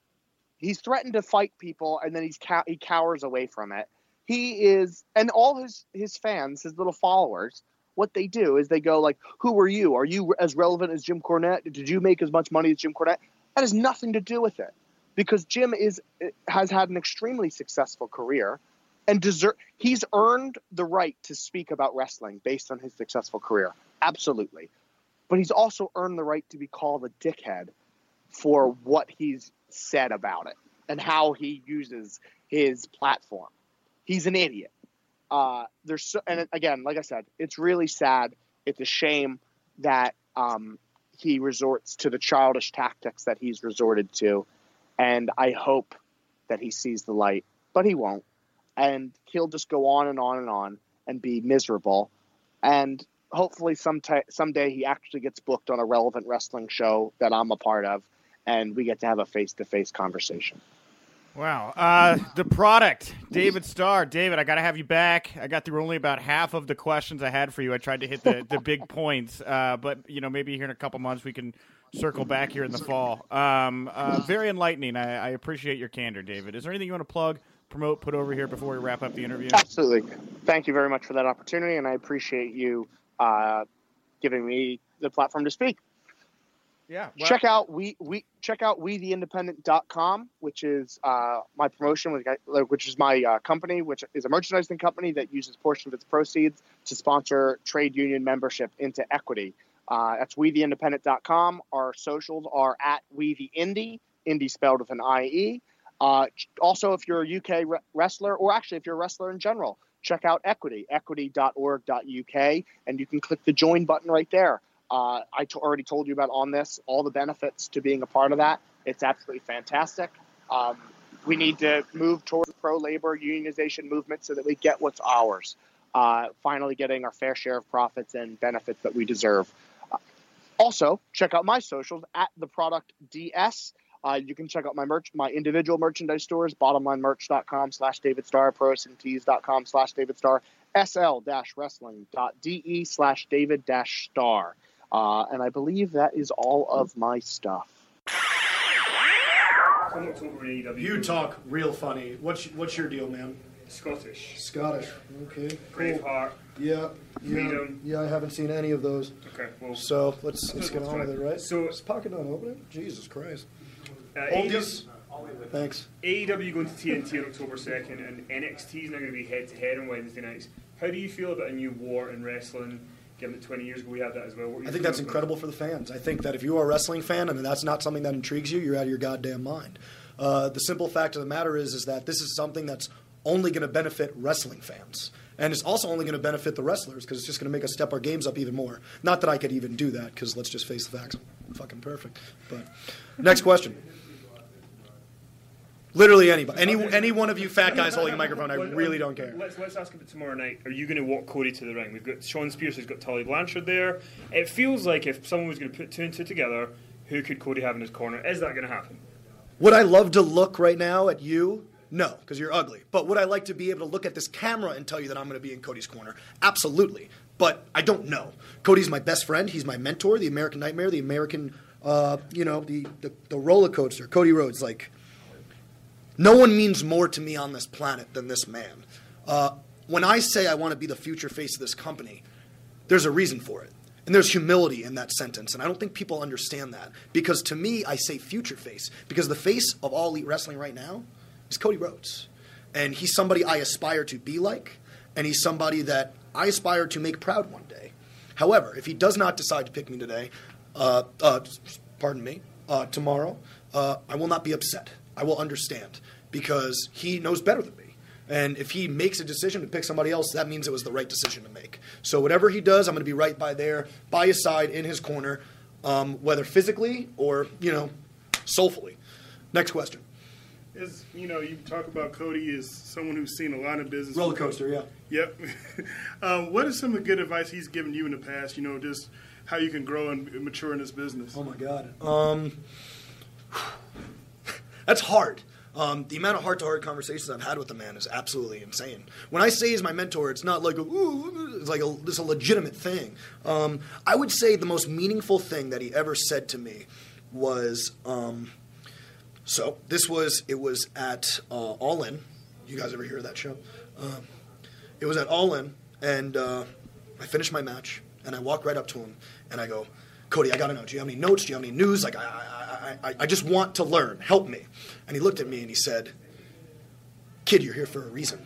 he's threatened to fight people, and then he's he cowers away from it. He is, and all his his fans, his little followers, what they do is they go like, "Who are you? Are you as relevant as Jim Cornette? Did you make as much money as Jim Cornette?" That has nothing to do with it, because Jim is eh, has had an extremely successful career, and deserve he's earned the right to speak about wrestling based on his successful career, absolutely. But he's also earned the right to be called a dickhead for what he's said about it and how he uses his platform. He's an idiot. Uh, there's so, and again, like I said, it's really sad. It's a shame that um, he resorts to the childish tactics that he's resorted to, and I hope that he sees the light, but he won't, and he'll just go on and on and on and be miserable, and hopefully sometime someday he actually gets booked on a relevant wrestling show that I'm a part of, and we get to have a face to face conversation. Wow. Uh, the product, David Starr. David, I got to have you back. I got through only about half of the questions I had for you. I tried to hit the, the big points, uh, but you know maybe here in a couple months we can circle back here in the fall. Um, uh, very enlightening. I, I appreciate your candor, David. Is there anything you want to plug, promote, put over here before we wrap up the interview? Absolutely. Thank you very much for that opportunity, and I appreciate you uh, giving me the platform to speak. Yeah. check out we we check out we the independent.com which is uh, my promotion which, which is my uh, company which is a merchandising company that uses portion of its proceeds to sponsor trade union membership into equity. Uh, that's we the independent.com our socials are at we the indie indie spelled with an ie uh, also if you're a uk re- wrestler or actually if you're a wrestler in general check out equity equity.org.uk and you can click the join button right there Uh, I t- already told you about on this all the benefits to being a part of that. It's absolutely fantastic. Um, we need to move towards pro labor unionization movement so that we get what's ours. Uh, finally, getting our fair share of profits and benefits that we deserve. Uh, also, check out my socials at the product DS. Uh, you can check out my merch, my individual merchandise stores, bottomlinemerch.com slash David prosandtees.com slash David Starr, sl-wrestling.de slash David Starr. Uh, and I believe that is all of my stuff. You talk real funny. What's what's your deal, man? Scottish. Scottish. Okay. Braveheart. Yeah. Yeah. Freedom. Yeah. I haven't seen any of those. Okay, well. So let's let's get on with it, right? So- is pocket not opening? Jesus Christ. Uh, Hold this. Thanks. AEW going to TNT on October 2nd, and NXT is now going to be head to head on Wednesday nights. How do you feel about a new war in wrestling? Given that 20 years ago we had that as well. I think that's about incredible for the fans. I think that if you are a wrestling fan and that's not something that intrigues you, you're out of your goddamn mind. Uh, the simple fact of the matter is, is that this is something that's only going to benefit wrestling fans. And it's also only going to benefit the wrestlers because it's just going to make us step our games up even more. Not that I could even do that because let's just face the facts. I'm fucking perfect. But next question. Literally anybody. Any, any one of you fat guys holding a microphone, I really don't care. Let's let's ask about tomorrow night. Are you going to walk Cody to the ring? We've got Shawn Spears who's got Tully Blanchard there. It feels like if someone was going to put two and two together, who could Cody have in his corner? Is that going to happen? Would I love to look right now at you? No, because you're ugly. But would I like to be able to look at this camera and tell you that I'm going to be in Cody's corner? Absolutely. But I don't know. Cody's my best friend. He's my mentor, the American Nightmare, the American, uh, you know, the, the, the roller coaster. Cody Rhodes, like, no one means more to me on this planet than this man. Uh, when I say I want to be the future face of this company, there's a reason for it. And there's humility in that sentence. And I don't think people understand that. Because to me, I say future face. Because the face of all elite wrestling right now is Cody Rhodes. And he's somebody I aspire to be like. And he's somebody that I aspire to make proud one day. However, if he does not decide to pick me today, uh, uh, pardon me, uh, tomorrow, uh, I will not be upset. I will understand because he knows better than me. And if he makes a decision to pick somebody else, that means it was the right decision to make. So whatever he does, I'm going to be right by there, by his side, in his corner, um, whether physically or you know, soulfully. Next question. As you know, you talk about Cody as someone who's seen a lot of business. Roller coaster, yeah. Yep. um, *laughs* what is some of the good advice he's given you in the past? You know, just how you can grow and mature in this business. Oh my God. Um, that's hard. Um, the amount of heart-to-heart conversations I've had with the man is absolutely insane. When I say he's my mentor, it's not like a, ooh, it's like a, it's a legitimate thing. Um, I would say the most meaningful thing that he ever said to me was, um, so this was it was at uh, All In. You guys ever hear of that show? Um, it was at All In, and uh, I finished my match, and I walk right up to him, and I go, Cody, I gotta know. Do you have any notes? Do you have any news? Like, I, I, I, I just want to learn. Help me. And he looked at me and he said, Kid, you're here for a reason.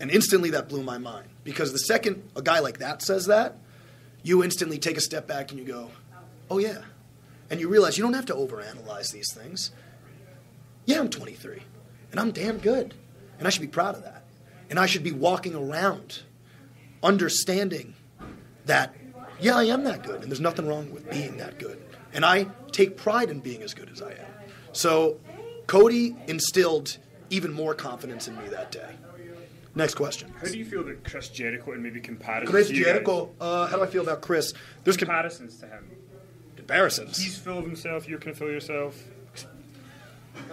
And instantly that blew my mind because the second a guy like that says that, you instantly take a step back and you go, Oh yeah. And you realize you don't have to overanalyze these things. Yeah, I'm 23, and I'm damn good, and I should be proud of that. And I should be walking around understanding that, yeah, I am that good, and there's nothing wrong with being that good. And I take pride in being as good as I am. So Cody instilled even more confidence in me that day. Next question. How do you feel about Chris Jericho and maybe comparisons? Chris to you? Jericho, uh, how do I feel about Chris? There's com- comparisons to him. comparisons. He's full of himself. Of full of yourself.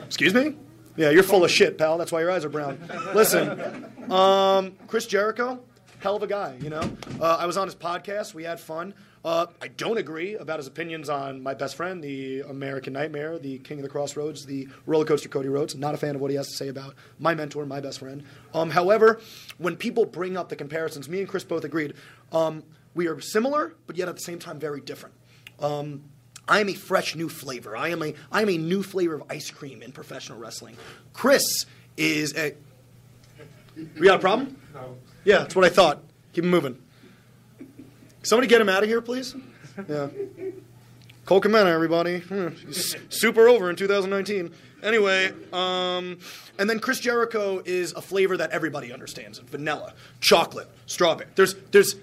Excuse me? Yeah, you're full of shit, pal. That's why your eyes are brown. Listen, um, Chris Jericho, hell of a guy, you know? Uh, I was on his podcast. We had fun. Uh, I don't agree about his opinions on my best friend, the American Nightmare, the King of the Crossroads, the roller coaster Cody Rhodes. Not a fan of what he has to say about my mentor, my best friend. Um, however, when people bring up the comparisons, me and Chris both agreed, um, we are similar, but yet at the same time very different. Um, I am a fresh new flavor. I am a I am a new flavor of ice cream in professional wrestling. Chris is a. We got a problem? No. Yeah, that's what I thought. Keep him moving. Somebody get him out of here, please. Yeah. Cole Comena, everybody. Hmm, Super over in 2019. Anyway, um, and then Chris Jericho is a flavor that everybody understands: vanilla, chocolate, strawberry. There's, there's,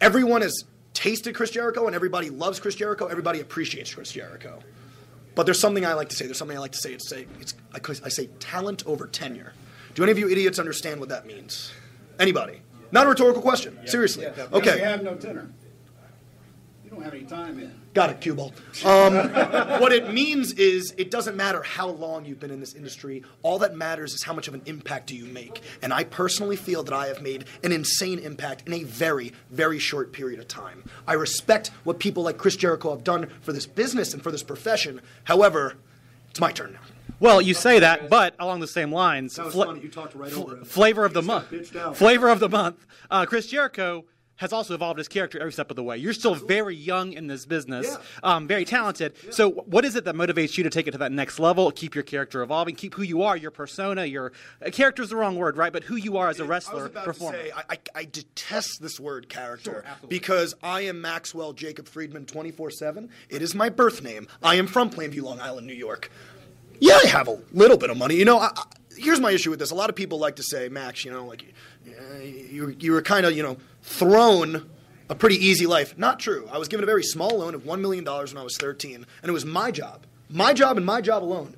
everyone has tasted Chris Jericho and everybody loves Chris Jericho. Everybody appreciates Chris Jericho. But there's something I like to say. There's something I like to say. It's say it's I say talent over tenure. Do any of you idiots understand what that means? Anybody? Not a rhetorical question. Seriously. Okay. You have no tenor. You don't have any time in. Got it, cue ball. Um, what it means is it doesn't matter how long you've been in this industry. All that matters is how much of an impact do you make. And I personally feel that I have made an insane impact in a very, very short period of time. I respect what people like Chris Jericho have done for this business and for this profession. However, it's my turn now. Well, you say that, but along the same lines, That was fla- funny. You talked right over him. flavor of the He just got month. bitched out. Flavor of the month. Uh, Chris Jericho has also evolved his character every step of the way. You're still very young in this business, Yeah. um, very talented. So, what is it that motivates you to take it to that next level? Keep your character evolving, keep who you are, your persona, your uh, character is the wrong word, right? But who you are as a I was wrestler, about performer. to say, I, I, I detest this word character because I am Maxwell Jacob Friedman 24 7. It is my birth name. I am from Plainview, Long Island, New York. Yeah, I have a little bit of money. You know, I, I, here's my issue with this. A lot of people like to say, Max, you know, like you, you were kind of, you know, thrown a pretty easy life. Not true. I was given a very small loan of $1 million when I was 13, and it was my job, my job and my job alone,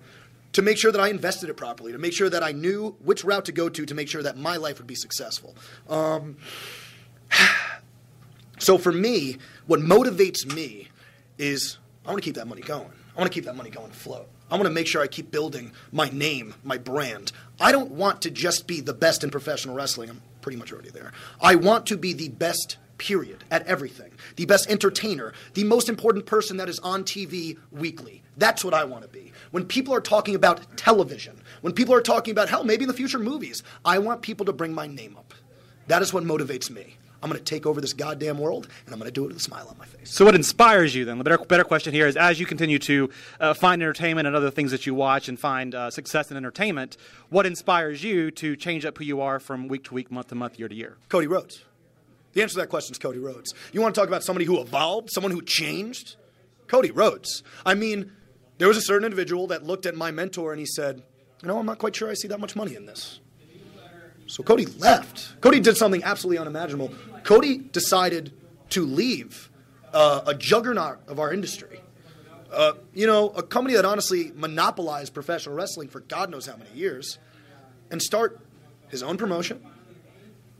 to make sure that I invested it properly, to make sure that I knew which route to go to to make sure that my life would be successful. Um, *sighs* so for me, what motivates me is I want to keep that money going. I want to keep that money going afloat. I want to make sure I keep building my name, my brand. I don't want to just be the best in professional wrestling. I'm pretty much already there. I want to be the best, period, at everything. The best entertainer, the most important person that is on TV weekly. That's what I want to be. When people are talking about television, when people are talking about, hell, maybe in the future movies, I want people to bring my name up. That is what motivates me. I'm going to take over this goddamn world, and I'm going to do it with a smile on my face. So, what inspires you then? The better, better question here is as you continue to uh, find entertainment and other things that you watch and find uh, success in entertainment, what inspires you to change up who you are from week to week, month to month, year to year? Cody Rhodes. The answer to that question is Cody Rhodes. You want to talk about somebody who evolved, someone who changed? Cody Rhodes. I mean, there was a certain individual that looked at my mentor and he said, You know, I'm not quite sure I see that much money in this. So Cody left. Cody did something absolutely unimaginable. Cody decided to leave uh, a juggernaut of our industry. Uh, you know, a company that honestly monopolized professional wrestling for God knows how many years, and start his own promotion,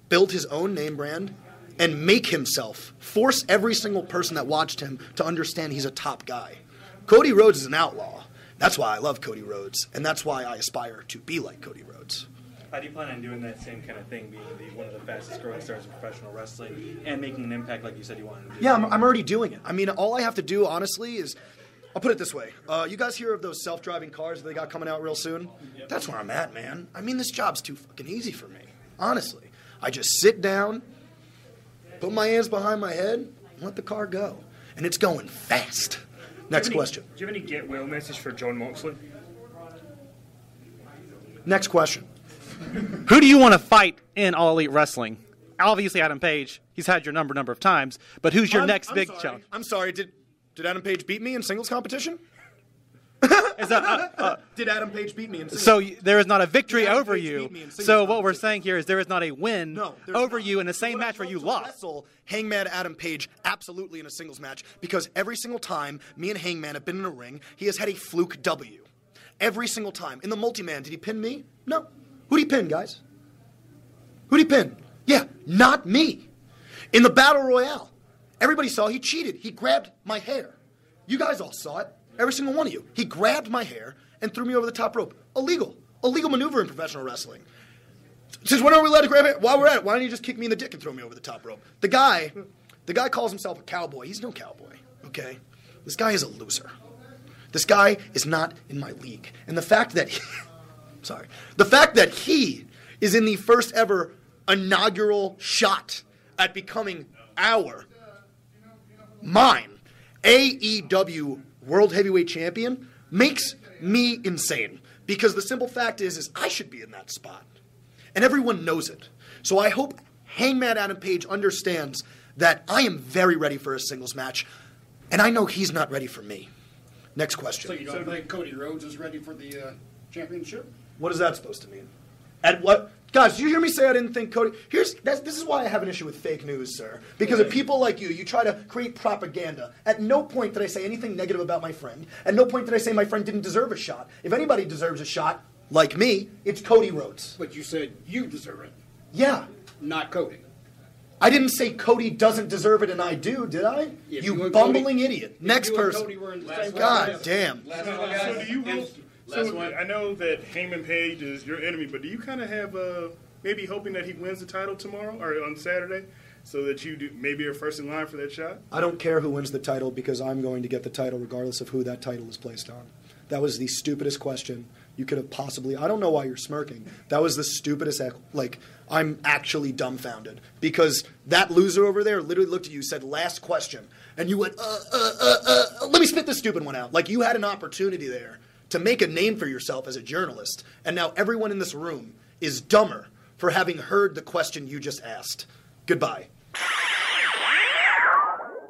build his own name brand, and make himself force every single person that watched him to understand he's a top guy. Cody Rhodes is an outlaw. That's why I love Cody Rhodes, and that's why I aspire to be like Cody Rhodes. How do you plan on doing that same kind of thing, being the, one of the fastest growing stars in professional wrestling and making an impact like you said you wanted to do? Yeah, I'm, I'm already doing it. I mean, all I have to do, honestly, is I'll put it this way. Uh, you guys hear of those self driving cars that they got coming out real soon? That's where I'm at, man. I mean, this job's too fucking easy for me. Honestly. I just sit down, put my hands behind my head, and let the car go. And it's going fast. Next Do any- question. Do you have any get well message for Jon Moxley? Next question. Who do you want to fight in All Elite Wrestling? Obviously, Adam Page. He's had your number number of times, but who's your I'm- next I'm big sorry. challenge? I'm sorry. Did, did Adam Page beat me in singles competition? *laughs* Is that, uh, uh, Did Adam Page beat me in singles so there is not a victory over Page you. beat me in singles So what we're saying here is there is not a win No, over not. you in the same match where you lost. Wrestle Hangman Adam Page absolutely in a singles match because every single time me and Hangman have been in a ring, he has had a fluke W. Every single time. In the multi-man, did he pin me? No. Who'd he pin, guys? Who'd he pin? Yeah, not me. In the battle royale, everybody saw he cheated. He grabbed my hair. You guys all saw it. Every single one of you. He grabbed my hair and threw me over the top rope. Illegal. Illegal maneuver in professional wrestling. Since when are we allowed to grab it? While we're at it, why don't you just kick me in the dick and throw me over the top rope? The guy, the guy calls himself a cowboy. He's no cowboy, okay? This guy is a loser. This guy is not in my league. And the fact that, he, *laughs* sorry, the fact that he is in the first ever inaugural shot at becoming our, mine, AEW World Heavyweight Champion makes me insane. Because the simple fact is, is I should be in that spot. And everyone knows it. So I hope Hangman Adam Page understands that I am very ready for a singles match, and I know he's not ready for me. Next question. So you don't think Cody Rhodes is ready for the uh, championship? What is that supposed to mean? At what? Guys, did you hear me say I didn't think Cody? Here's that's, this is why I have an issue with fake news, sir. Because of people like you, you try to create propaganda. At no point did I say anything negative about my friend. At no point did I say my friend didn't deserve a shot. If anybody deserves a shot, like me, it's Cody Rhodes. But you said you deserve it, Yeah, not Cody. I didn't say Cody doesn't deserve it and I do, did I? You you bumbling Cody- idiot. Next you person. Cody were in the God class. damn. So do you hope? So I know that Hangman Page is your enemy, but do you kind of have uh, maybe hoping that he wins the title tomorrow or on Saturday, so that you do maybe are first in line for that shot? I don't care who wins the title because I'm going to get the title regardless of who that title is placed on. That was the stupidest question you could have possibly. I don't know why you're smirking. That was the stupidest. ac- Like I'm actually dumbfounded because that loser over there literally looked at you, said last question, and you went, uh, uh, uh, uh, let me spit this stupid one out. Like you had an opportunity there to make a name for yourself as a journalist, and now everyone in this room is dumber for having heard the question you just asked. Goodbye.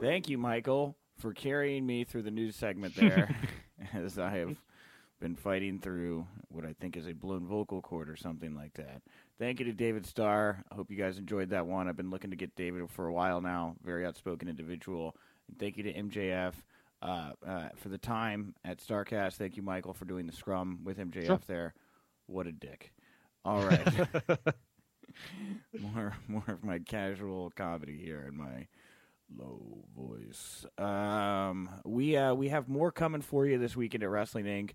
Thank you, Michael, for carrying me through the news segment there, *laughs* as I have been fighting through what I think is a blown vocal cord or something like that. Thank you to David Starr. I hope you guys enjoyed that one. I've been looking to get David for a while now. Very outspoken individual. And thank you to MJF for the time at Starcast. Thank you, Michael, for doing the scrum with MJF Sure. there. What a dick. All right. *laughs* more more of my casual comedy here in my low voice. Um, we uh, we have more coming for you this weekend at Wrestling Inc.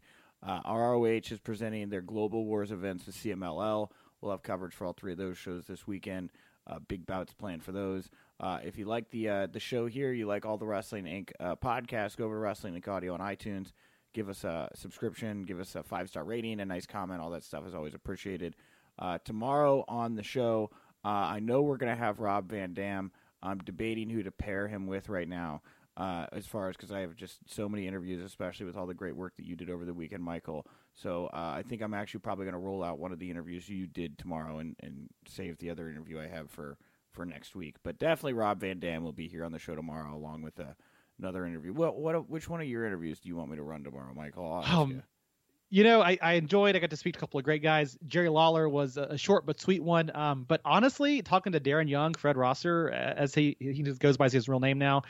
Uh, ROH is presenting their Global Wars events with CMLL. We'll have coverage for all three of those shows this weekend. Uh, big bouts planned for those. Uh, if you like the uh, the show here, you like all the Wrestling Inc. Uh, podcasts, go over to Wrestling Inc. Audio on iTunes. Give us a subscription, give us a five star rating, a nice comment. All that stuff is always appreciated. Uh, tomorrow on the show, uh, I know we're going to have Rob Van Dam. I'm debating who to pair him with right now. Uh, as far as because I have just so many interviews, especially with all the great work that you did over the weekend, Michael. So I think I'm actually probably going to roll out one of the interviews you did tomorrow and, and save the other interview I have for, for next week. But definitely Rob Van Dam will be here on the show tomorrow along with uh, another interview. Well, what which one of your interviews do you want me to run tomorrow, Michael? Um, you. you know, I, I enjoyed. I got to speak to a couple of great guys. Jerry Lawler was a, a short but sweet one. Um, but honestly, talking to Darren Young, Fred Rosser, as he he just goes by his real name now.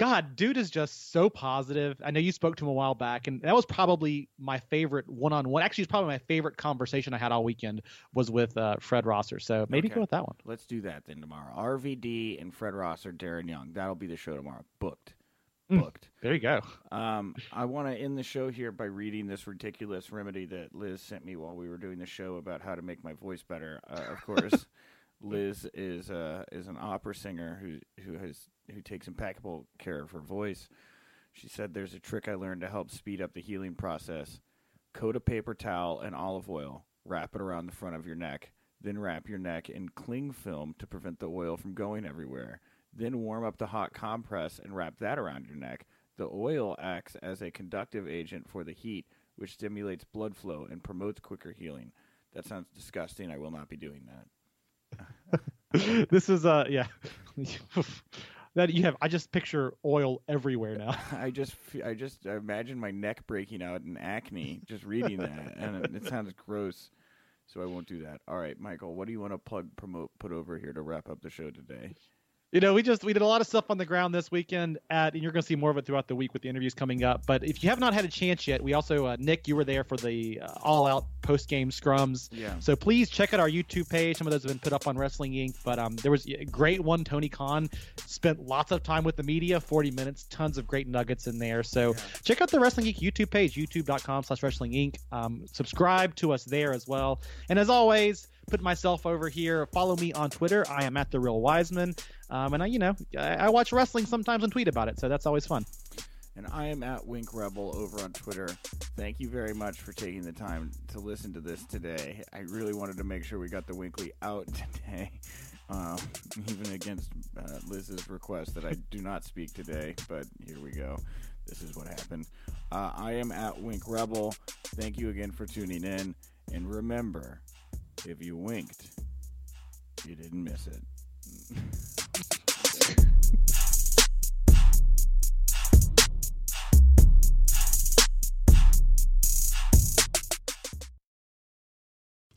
God, dude is just so positive. I know you spoke to him a while back, and that was probably my favorite one-on-one. Actually, it's probably my favorite conversation I had all weekend was with uh, Fred Rosser. So maybe Okay. go with that one. Let's do that then tomorrow. RVD and Fred Rosser, Darren Young. That'll be the show tomorrow. Booked. Mm. Booked. There you go. Um, I want to end the show here by reading this ridiculous remedy that Liz sent me while we were doing the show about how to make my voice better. Uh, of course, *laughs* Liz is uh, is an opera singer who who has who takes impeccable care of her voice. She said, "There's a trick I learned to help speed up the healing process. Coat a paper towel and olive oil, wrap it around the front of your neck, then wrap your neck in cling film to prevent the oil from going everywhere. Then warm up the hot compress and wrap that around your neck. The oil acts as a conductive agent for the heat, which stimulates blood flow and promotes quicker healing. That sounds disgusting. I will not be doing that. *laughs* this is uh yeah. *laughs* that you have. I just picture oil everywhere now. *laughs* I just, I just imagine my neck breaking out in acne just reading that, and it, it sounds gross. So I won't do that. All right, Michael, what do you want to plug, promote, put over here to wrap up the show today? You know, we just we did a lot of stuff on the ground this weekend at, and you're going to see more of it throughout the week with the interviews coming up. But if you have not had a chance yet, we also uh, Nick, you were there for the uh, all out post game scrums. Yeah. So please check out our YouTube page. Some of those have been put up on Wrestling Inc. But um, there was a great one. Tony Khan spent lots of time with the media, 40 minutes, tons of great nuggets in there. So check out the Wrestling Inc YouTube page, youtube.com/slash Wrestling Inc. Um, subscribe to us there as well. And as always, put myself over here. Follow me on Twitter. I am at the Real Wiseman. Um, and I, you know, I, I watch wrestling sometimes and tweet about it, so that's always fun. And I am at Wink Rebel over on Twitter. Thank you very much for taking the time to listen to this today. I really wanted to make sure we got the Winkley out *laughs* today, um, even against uh, Liz's request that I do not speak today. But here we go. This is what happened. Uh, I am at Wink Rebel. Thank you again for tuning in. And remember, if you winked, you didn't miss it. *laughs*